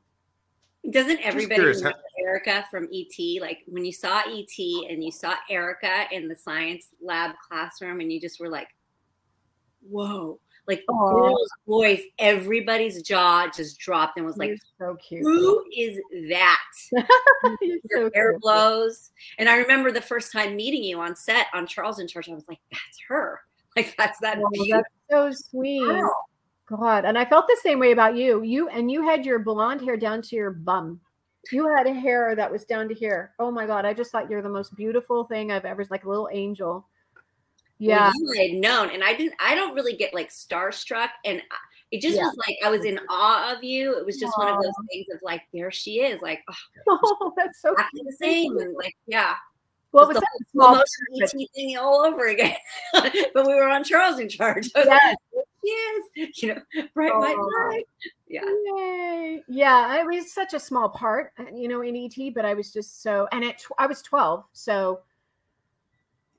Doesn't everybody remember Erika from ET? Like when you saw ET and you saw Erika in the science lab classroom, and you just were like, "Whoa!" Like girls, boys, everybody's jaw just dropped and was like, "So cute! Who is that?" Your so hair cute. blows, and I remember the first time meeting you on set on Charles in Charge. I was like, "That's her!" Like that's that. Oh, that's so sweet. Girl. God. And I felt the same way about you. You and you had your blonde hair down to your bum. You had a hair that was down to here. Oh my God. I just thought you're the most beautiful thing I've ever like a little angel. Yeah. Well, you had known. And I didn't I don't really get like starstruck. And it just yeah. was like I was in awe of you. It was just Aww. one of those things of like, there she is. Like, oh, oh that's so the same. And like, yeah. Well, was that small thing all over again? but we were on Charles in charge. Yes. Yes, you know, bright white light. Yeah. Yay. Yeah. It was such a small part, uh, you know, in ET, but I was just so, and it, I was 12. So,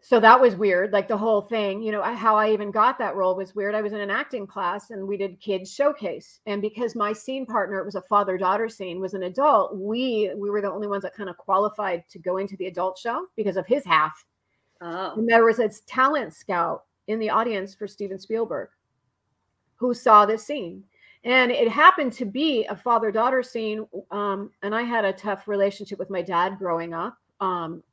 so that was weird. Like the whole thing, you know, how I even got that role was weird. I was in an acting class and we did kids showcase. And because my scene partner, it was a father daughter scene, was an adult, we, we were the only ones that kind of qualified to go into the adult show because of his half. Oh. And there was a talent scout in the audience for Steven Spielberg who saw this scene. And it happened to be a father daughter scene. Um, and I had a tough relationship with my dad growing up. Um,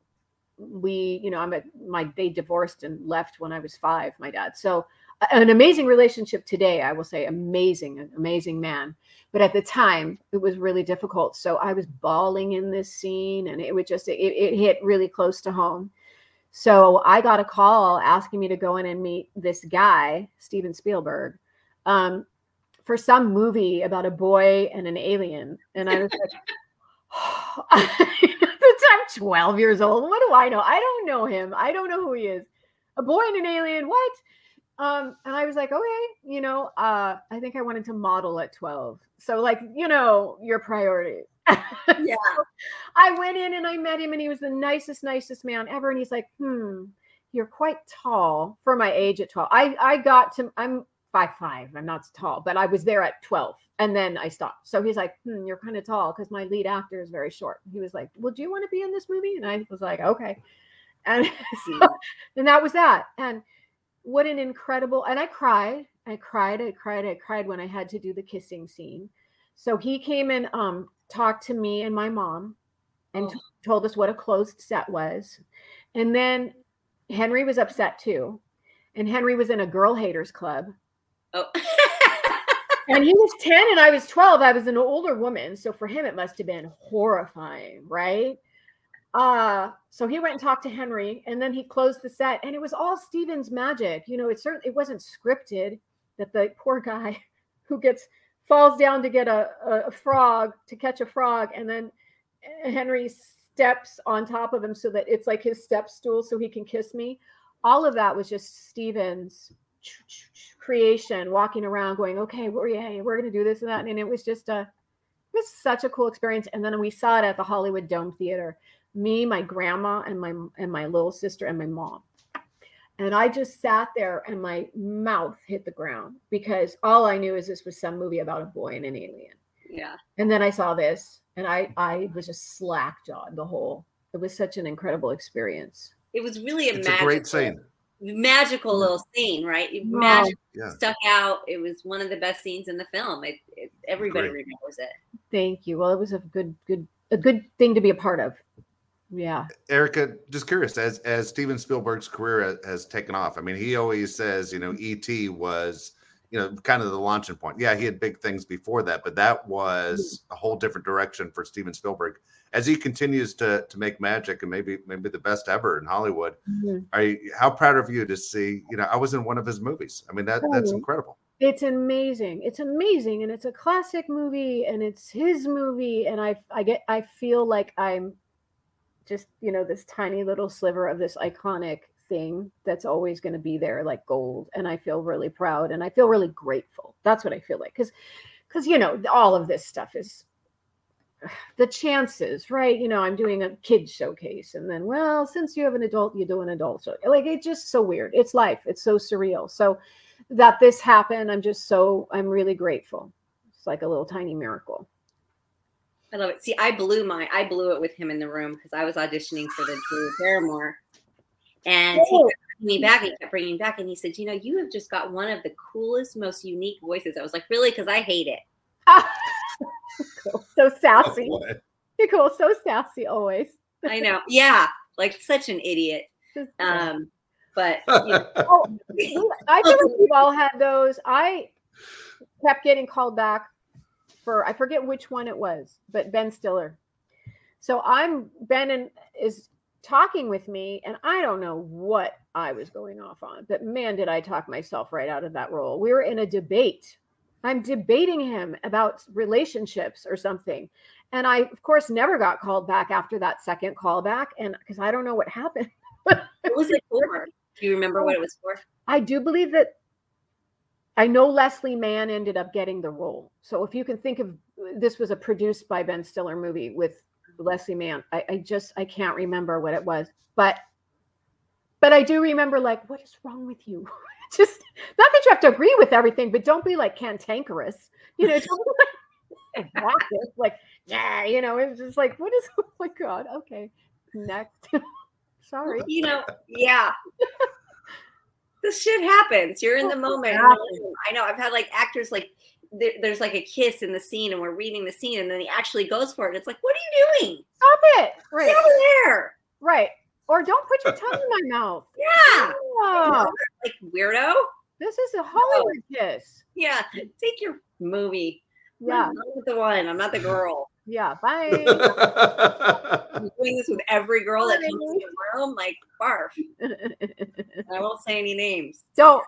we, you know, I'm a, my, they divorced and left when I was five, my dad. So an amazing relationship today, I will say amazing, amazing man. But at the time it was really difficult. So I was bawling in this scene and it would just, it, it hit really close to home. So I got a call asking me to go in and meet this guy, Steven Spielberg um, for some movie about a boy and an alien. And I was like, I'm 12 years old. What do I know? I don't know him. I don't know who he is. A boy and an alien. What? Um, and I was like, okay, you know, uh, I think I wanted to model at 12. So, like, you know, your priorities. yeah. so I went in and I met him, and he was the nicest, nicest man ever. And he's like, hmm, you're quite tall for my age at 12. I, I got to, I'm five five. I'm not tall, but I was there at 12 and then I stopped. So he's like, hmm, you're kind of tall because my lead actor is very short. He was like, Well, do you want to be in this movie? And I was like, Okay. And so, and that was that. And what an incredible and I cried. I cried, I cried, I cried when I had to do the kissing scene. So he came and um talked to me and my mom and oh. t- told us what a closed set was. And then Henry was upset too. And Henry was in a girl haters club Oh. and he was 10 and I was 12. I was an older woman. So for him, it must have been horrifying, right? Uh, so he went and talked to Henry and then he closed the set and it was all Steven's magic. You know, it certainly it wasn't scripted that the poor guy who gets falls down to get a, a frog to catch a frog and then Henry steps on top of him so that it's like his step stool so he can kiss me. All of that was just Steven's creation, walking around, going, "Okay, we're yeah, we're going to do this and that," and it was just a, it was such a cool experience. And then we saw it at the Hollywood Dome Theater. Me, my grandma, and my and my little sister and my mom. And I just sat there and my mouth hit the ground because all I knew is this was some movie about a boy and an alien. Yeah. And then I saw this and I I was just slack jawed the whole. It was such an incredible experience. It was really a It's magical, a great scene. Magical little scene, right? It Wow. Magic Yeah. stuck out. It was one of the best scenes in the film. It, it everybody Great. remembers it. Thank you. Well, it was a good good a good thing to be a part of. Yeah. Erika, just curious, as as Steven Spielberg's career ha- has taken off, I mean, he always says, you know, E.T. was, you know, kind of the launching point. Yeah, he had big things before that, but that was a whole different direction for Steven Spielberg. As he continues to to make magic and maybe maybe the best ever in Hollywood, Mhm. are you, how proud of you to see? You know, I was in one of his movies. I mean, that that's Oh. incredible. It's amazing. It's amazing, and it's a classic movie, and it's his movie, and I I get I feel like I'm just you know this tiny little sliver of this iconic thing that's always going to be there like gold, and I feel really proud, and I feel really grateful. That's what I feel like because because you know all of this stuff is the chances right? You know i'm doing a kid showcase and then well since you have an adult you do an adult show like it's just so weird. It's life. It's so surreal. So that this happened i'm just so i'm really grateful. It's like a little tiny miracle. I love it. See, I blew my I blew it with him in the room because I was auditioning for the Drew Barrymore, and he Oh. kept me back. He kept bringing me back, and he said, "You know, you have just got one of the coolest, most unique voices." I was like, "Really?" Because I hate it. cool. so sassy What? you're cool so sassy always I know. Yeah, like such an idiot. Um, but you know, oh, I feel like we've all had those. I kept getting called back for I forget which one it was, but Ben Stiller. So I'm Ben and is talking with me, and I don't know what I was going off on, but man, did I talk myself right out of that role. We were in a debate. I'm debating him about relationships or something. And I, of course, never got called back after that second callback. And because I don't know what happened. what was it for? Do you remember what it was for? I do believe that I know Leslie Mann ended up getting the role. So if you can think of this was a produced by Ben Stiller movie with Leslie Mann. I, I just I can't remember what it was, but but I do remember like what is wrong with you? just not that you have to agree with everything, but don't be like cantankerous. You know, don't be like like yeah, you know, it's just like what is oh my god, okay. Next. Sorry. You know, yeah. this shit happens. You're in the moment. I know. I've had like actors like there, there's like a kiss in the scene, and we're reading the scene, and then he actually goes for it. It's like, what are you doing? Stop it. Right. Get over there. Right. Or don't put your tongue in my mouth. Yeah. Oh, Like weirdo. this is a Hollywood kiss. Yeah. Take your movie. Yeah. I'm not the one. I'm not the girl. Yeah. Bye. I'm doing this with every girl that comes in the room. Like barf. I won't say any names. don't.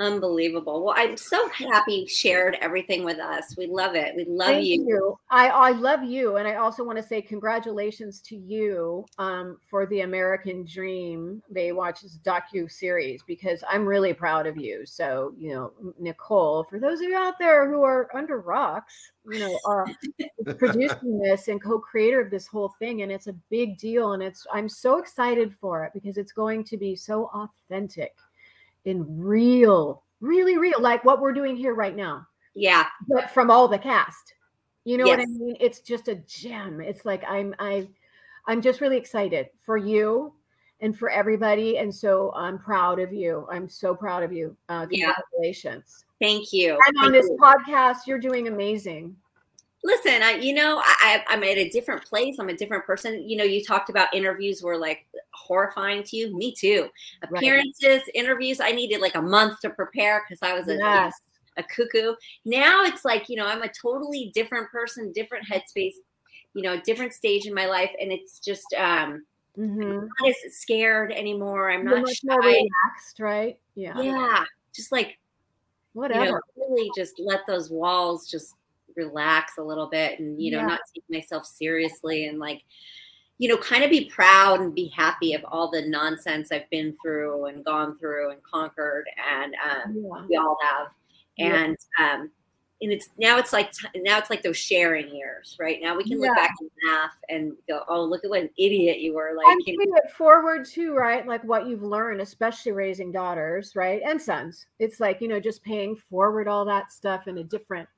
Unbelievable. Well, I'm so happy you shared everything with us. We love it. We love Thank you. you. I, I love you. And I also want to say congratulations to you um, for the American Dream Baywatch's docu series because I'm really proud of you. So, you know, Nicole, for those of you out there who are under rocks, you know, are producing this and co-creator of this whole thing. And it's a big deal. And it's I'm so excited for it because it's going to be so authentic and real, really real, like what we're doing here right now Yeah. but from all the cast. You know what I mean? It's just a gem. It's like I'm I I'm just really excited for you and for everybody. And so I'm proud of you. I'm so proud of you. Uh Yeah. congratulations. Thank you. And on Thank this you. podcast, you're doing amazing. Listen, I, you know, I, I'm at a different place. I'm a different person. You know, you talked about interviews were like horrifying to you. Me too. Right. Appearances, interviews. I needed like a month to prepare because I was a, Yes. a cuckoo. Now it's like, you know, I'm a totally different person, different headspace, you know, different stage in my life. And it's just, um, Mhm. not as scared anymore. I'm You're not much more relaxed, right? Yeah. Yeah. Just like, Whatever. you know, really just let those walls just relax a little bit and, you know, Yeah. not take myself seriously and like, you know, kind of be proud and be happy of all the nonsense I've been through and gone through and conquered. And um, yeah. we all have. Yeah. And, um, and it's now it's like now it's like those sharing years, right? Now we can look back and laugh and go, "Oh, look at what an idiot you were!" Like, and you know, it forward too, right? Like what you've learned, especially raising daughters, right? And sons. It's like, you know, just paying forward all that stuff in a different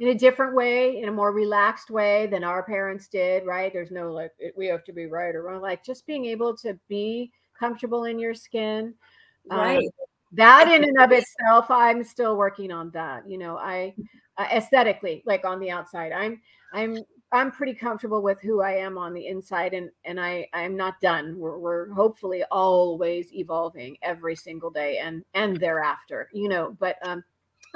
in a different way, in a more relaxed way than our parents did, right? There's no like we have to be right or wrong. Like just being able to be comfortable in your skin. Um, right. Um, that in and of itself, I'm still working on that. You know, I uh, aesthetically, like on the outside, I'm I'm I'm pretty comfortable with who I am on the inside, and and I I'm not done. We're we're hopefully always evolving every single day and and thereafter. You know, but um,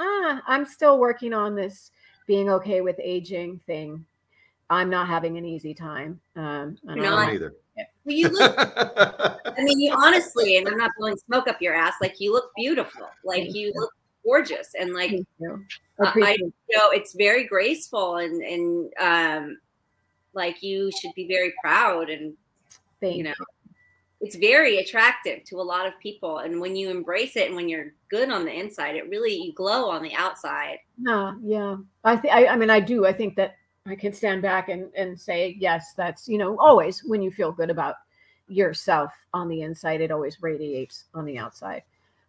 ah, I'm still working on this being okay with aging thing. I'm not having an easy time. Um, I'm not either. Well, you look. I mean, you honestly, and I'm not blowing smoke up your ass. Like you look beautiful. Like you, you look gorgeous, and like uh, I, you know, it's very graceful, and and um, like you should be very proud, and Thank you know, it's very attractive to a lot of people. And when you embrace it, and when you're good on the inside, it really you glow on the outside. Yeah, yeah. I think. I, mean, I do. I think that I can stand back and, and say, yes, that's, you know, always when you feel good about yourself on the inside, it always radiates on the outside.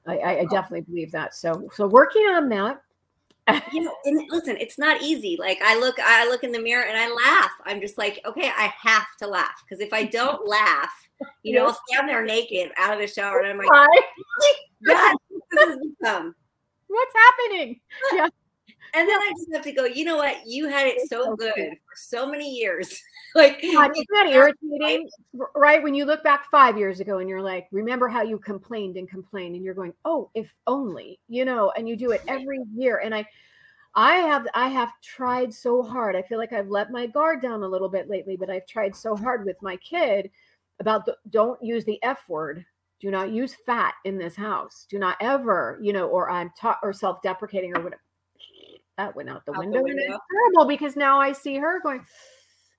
I, I, I oh. definitely believe that. So, so working on that. you know, and listen, it's not easy. Like I look, I look in the mirror and I laugh. I'm just like, okay, I have to laugh because if I don't laugh, you know, I'll stand there naked out of the shower and I'm like, God, this has become. What's happening? Yeah. And then I just have to go, you know what? You had it so good for so many years. like, God, isn't that irritating? Right? When you look back five years ago and you're like, remember how you complained and complained, and you're going, oh, if only, you know, and you do it every year. And I, I have I have tried so hard. I feel like I've let my guard down a little bit lately, but I've tried so hard with my kid about the, don't use the F word. Do not use fat in this house. Do not ever, you know, or I'm taught or self-deprecating or whatever that went out the, out window. the window. it's terrible because now I see her going,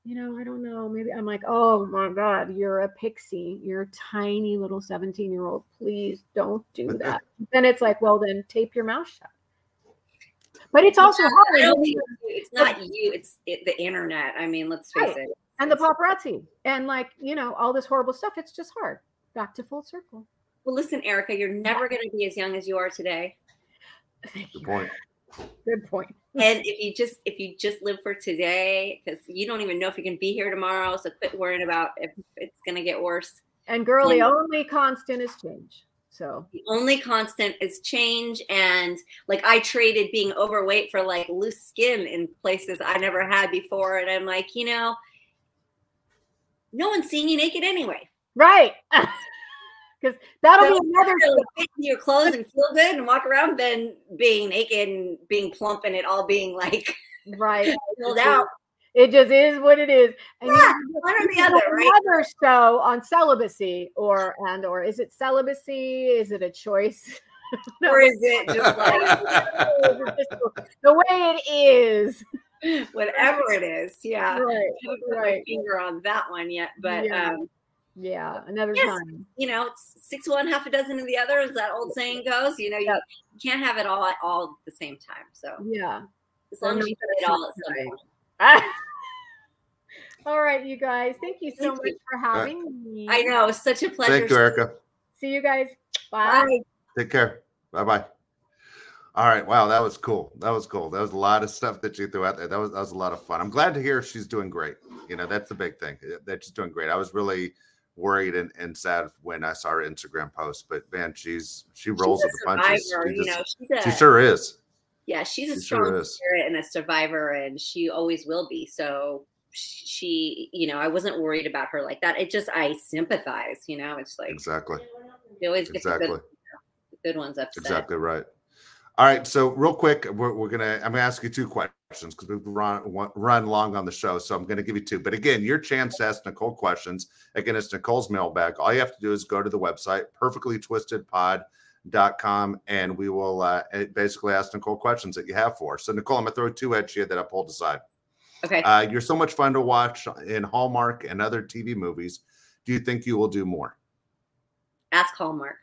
you know, I don't know. Maybe I'm like, oh my God, you're a pixie. You're a tiny little 17 year old. Please don't do that. then it's like, well, then tape your mouth shut. But it's also hard. It's not you, it's it, the internet. I mean, let's face right. it. And the paparazzi and like, you know, all this horrible stuff. It's just hard. Back to full circle. Well, listen, Erika, you're never going to be as young as you are today. Good point. Good point. And if you just if you just live for today, because you don't even know if you can be here tomorrow, so quit worrying about if it's gonna get worse. And girl, and the only constant is change. So the only constant is change. And like I traded being overweight for like loose skin in places I never had before. And I'm like, you know, no one's seeing you naked anyway. Right. because that'll so be another fit your clothes and feel good and walk around than being naked and being plump and it all being like right filled out. It just is what it is. And yeah, one or the other, right? Another show on celibacy, or and or is it celibacy? Is it a choice? no. Or is it just like the way it is? Whatever it is, yeah. Right, I haven't put right. my finger on that one yet, but yeah. um, yeah, another yes. time. You know, six one, half a dozen of the other, as that old saying goes. You know, you, you can't have it all at all at the same time. So yeah, as long as you put it all at some point. all right, you guys. Thank you so Thank much you. for having me. I know, it's such a pleasure. Thank you, Erika. See you guys. Bye. Bye. Take care. Bye bye. All right. Wow, that was cool. That was cool. That was a lot of stuff that you threw out there. That was that was a lot of fun. I'm glad to hear she's doing great. You know, that's the big thing. Eh, that she's doing great. I was really worried and, and sad when I saw her Instagram post. But man, she's she rolls with the punches. She, you know, a, she sure is. Yeah, she's a she strong sure spirit and a survivor, and she always will be. So she, you know, I wasn't worried about her like that. It just I sympathize. You know, it's like exactly. You always get exactly. the good, the good ones upset. Exactly right. All right, so real quick, we're, we're gonna I'm gonna ask you two questions because we've run run long on the show, so I'm gonna give you two. But again, your chance to ask Nicole questions. Again, it's Nicole's mailbag. All you have to do is go to the website perfectlytwistedpod.com and we will uh, basically ask Nicole questions that you have for. So Nicole, I'm gonna throw two at you that I pulled aside. Okay. Uh, you're so much fun to watch in Hallmark and other TV movies. Do you think you will do more? Ask Hallmark.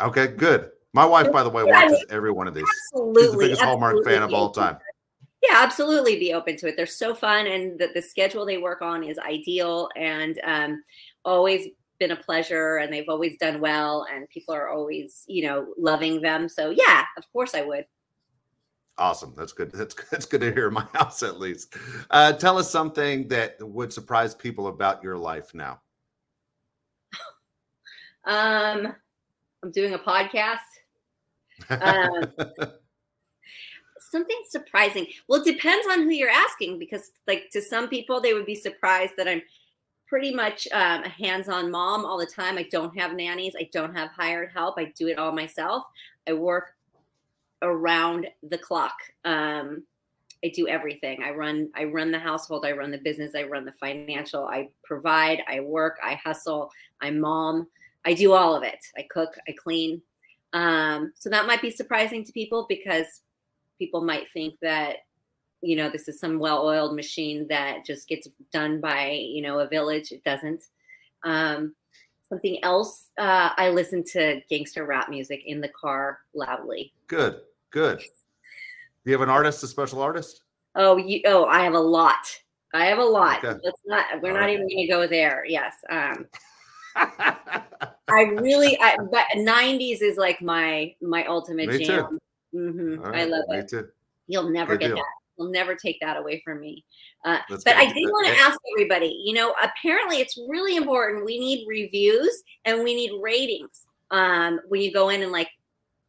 Okay, good. My wife, by the way, watches every one of these. Absolutely, She's the biggest Hallmark fan of all time. Yeah, absolutely be open to it. They're so fun, and the, the schedule they work on is ideal, and um, always been a pleasure. And they've always done well, and people are always, you know, loving them. So yeah, of course I would. Awesome. That's good. That's that's good to hear in my house at least. Uh, tell us something that would surprise people about your life now. Um, I'm doing a podcast. Um, something surprising. Well, it depends on who you're asking because, like, to some people, they would be surprised that I'm pretty much um, a hands-on mom all the time. I don't have nannies. I don't have hired help. I do it all myself. I work around the clock. Um, I do everything. I run. I run the household. I run the business. I run the financial. I provide. I work. I hustle. I'm mom. I do all of it. I cook. I clean. Um, so that might be surprising to people because people might think that you know this is some well-oiled machine that just gets done by you know a village. It doesn't. Um, something else uh, i listen to gangster rap music in the car loudly. Good good. Do you have an artist a special artist? Oh you oh i have a lot. I have a lot. Okay. let's not we're All not right. even going to go there. Yes um i really I, but 90s is like my my ultimate Me jam too. Mm-hmm. Right, I love it. Too. You'll never Good get deal. that. You'll never take that away from me. Uh, but I did want to ask everybody. You know, apparently it's really important. We need reviews and we need ratings. Um, when you go in and like,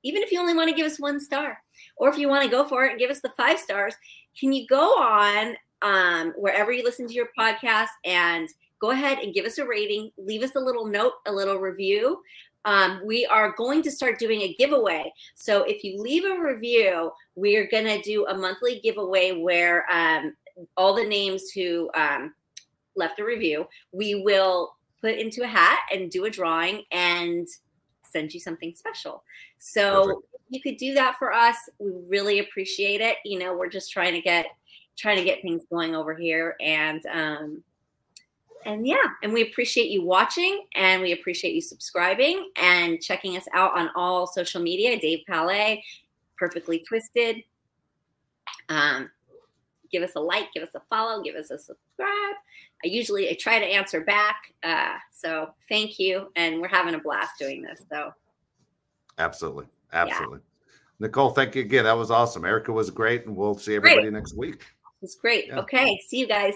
even if you only want to give us one star, or if you want to go for it and give us the five stars, can you go on um, wherever you listen to your podcast and go ahead and give us a rating, leave us a little note, a little review. Um, we are going to start doing a giveaway. So if you leave a review, we're going to do a monthly giveaway where um, all the names who um, left a review, we will put into a hat and do a drawing and send you something special. So Perfect. you could do that for us. We really appreciate it. You know, we're just trying to get trying to get things going over here and um and yeah, and we appreciate you watching and we appreciate you subscribing and checking us out on all social media. Dave Palais, Perfectly Twisted. Um, give us a like, give us a follow, give us a subscribe. I usually I try to answer back. Uh, so thank you, and we're having a blast doing this. So Absolutely. Absolutely. Nicole, thank you again. That was awesome. Erika was great, and we'll see everybody next week. it's great. Yeah. Okay, see you guys.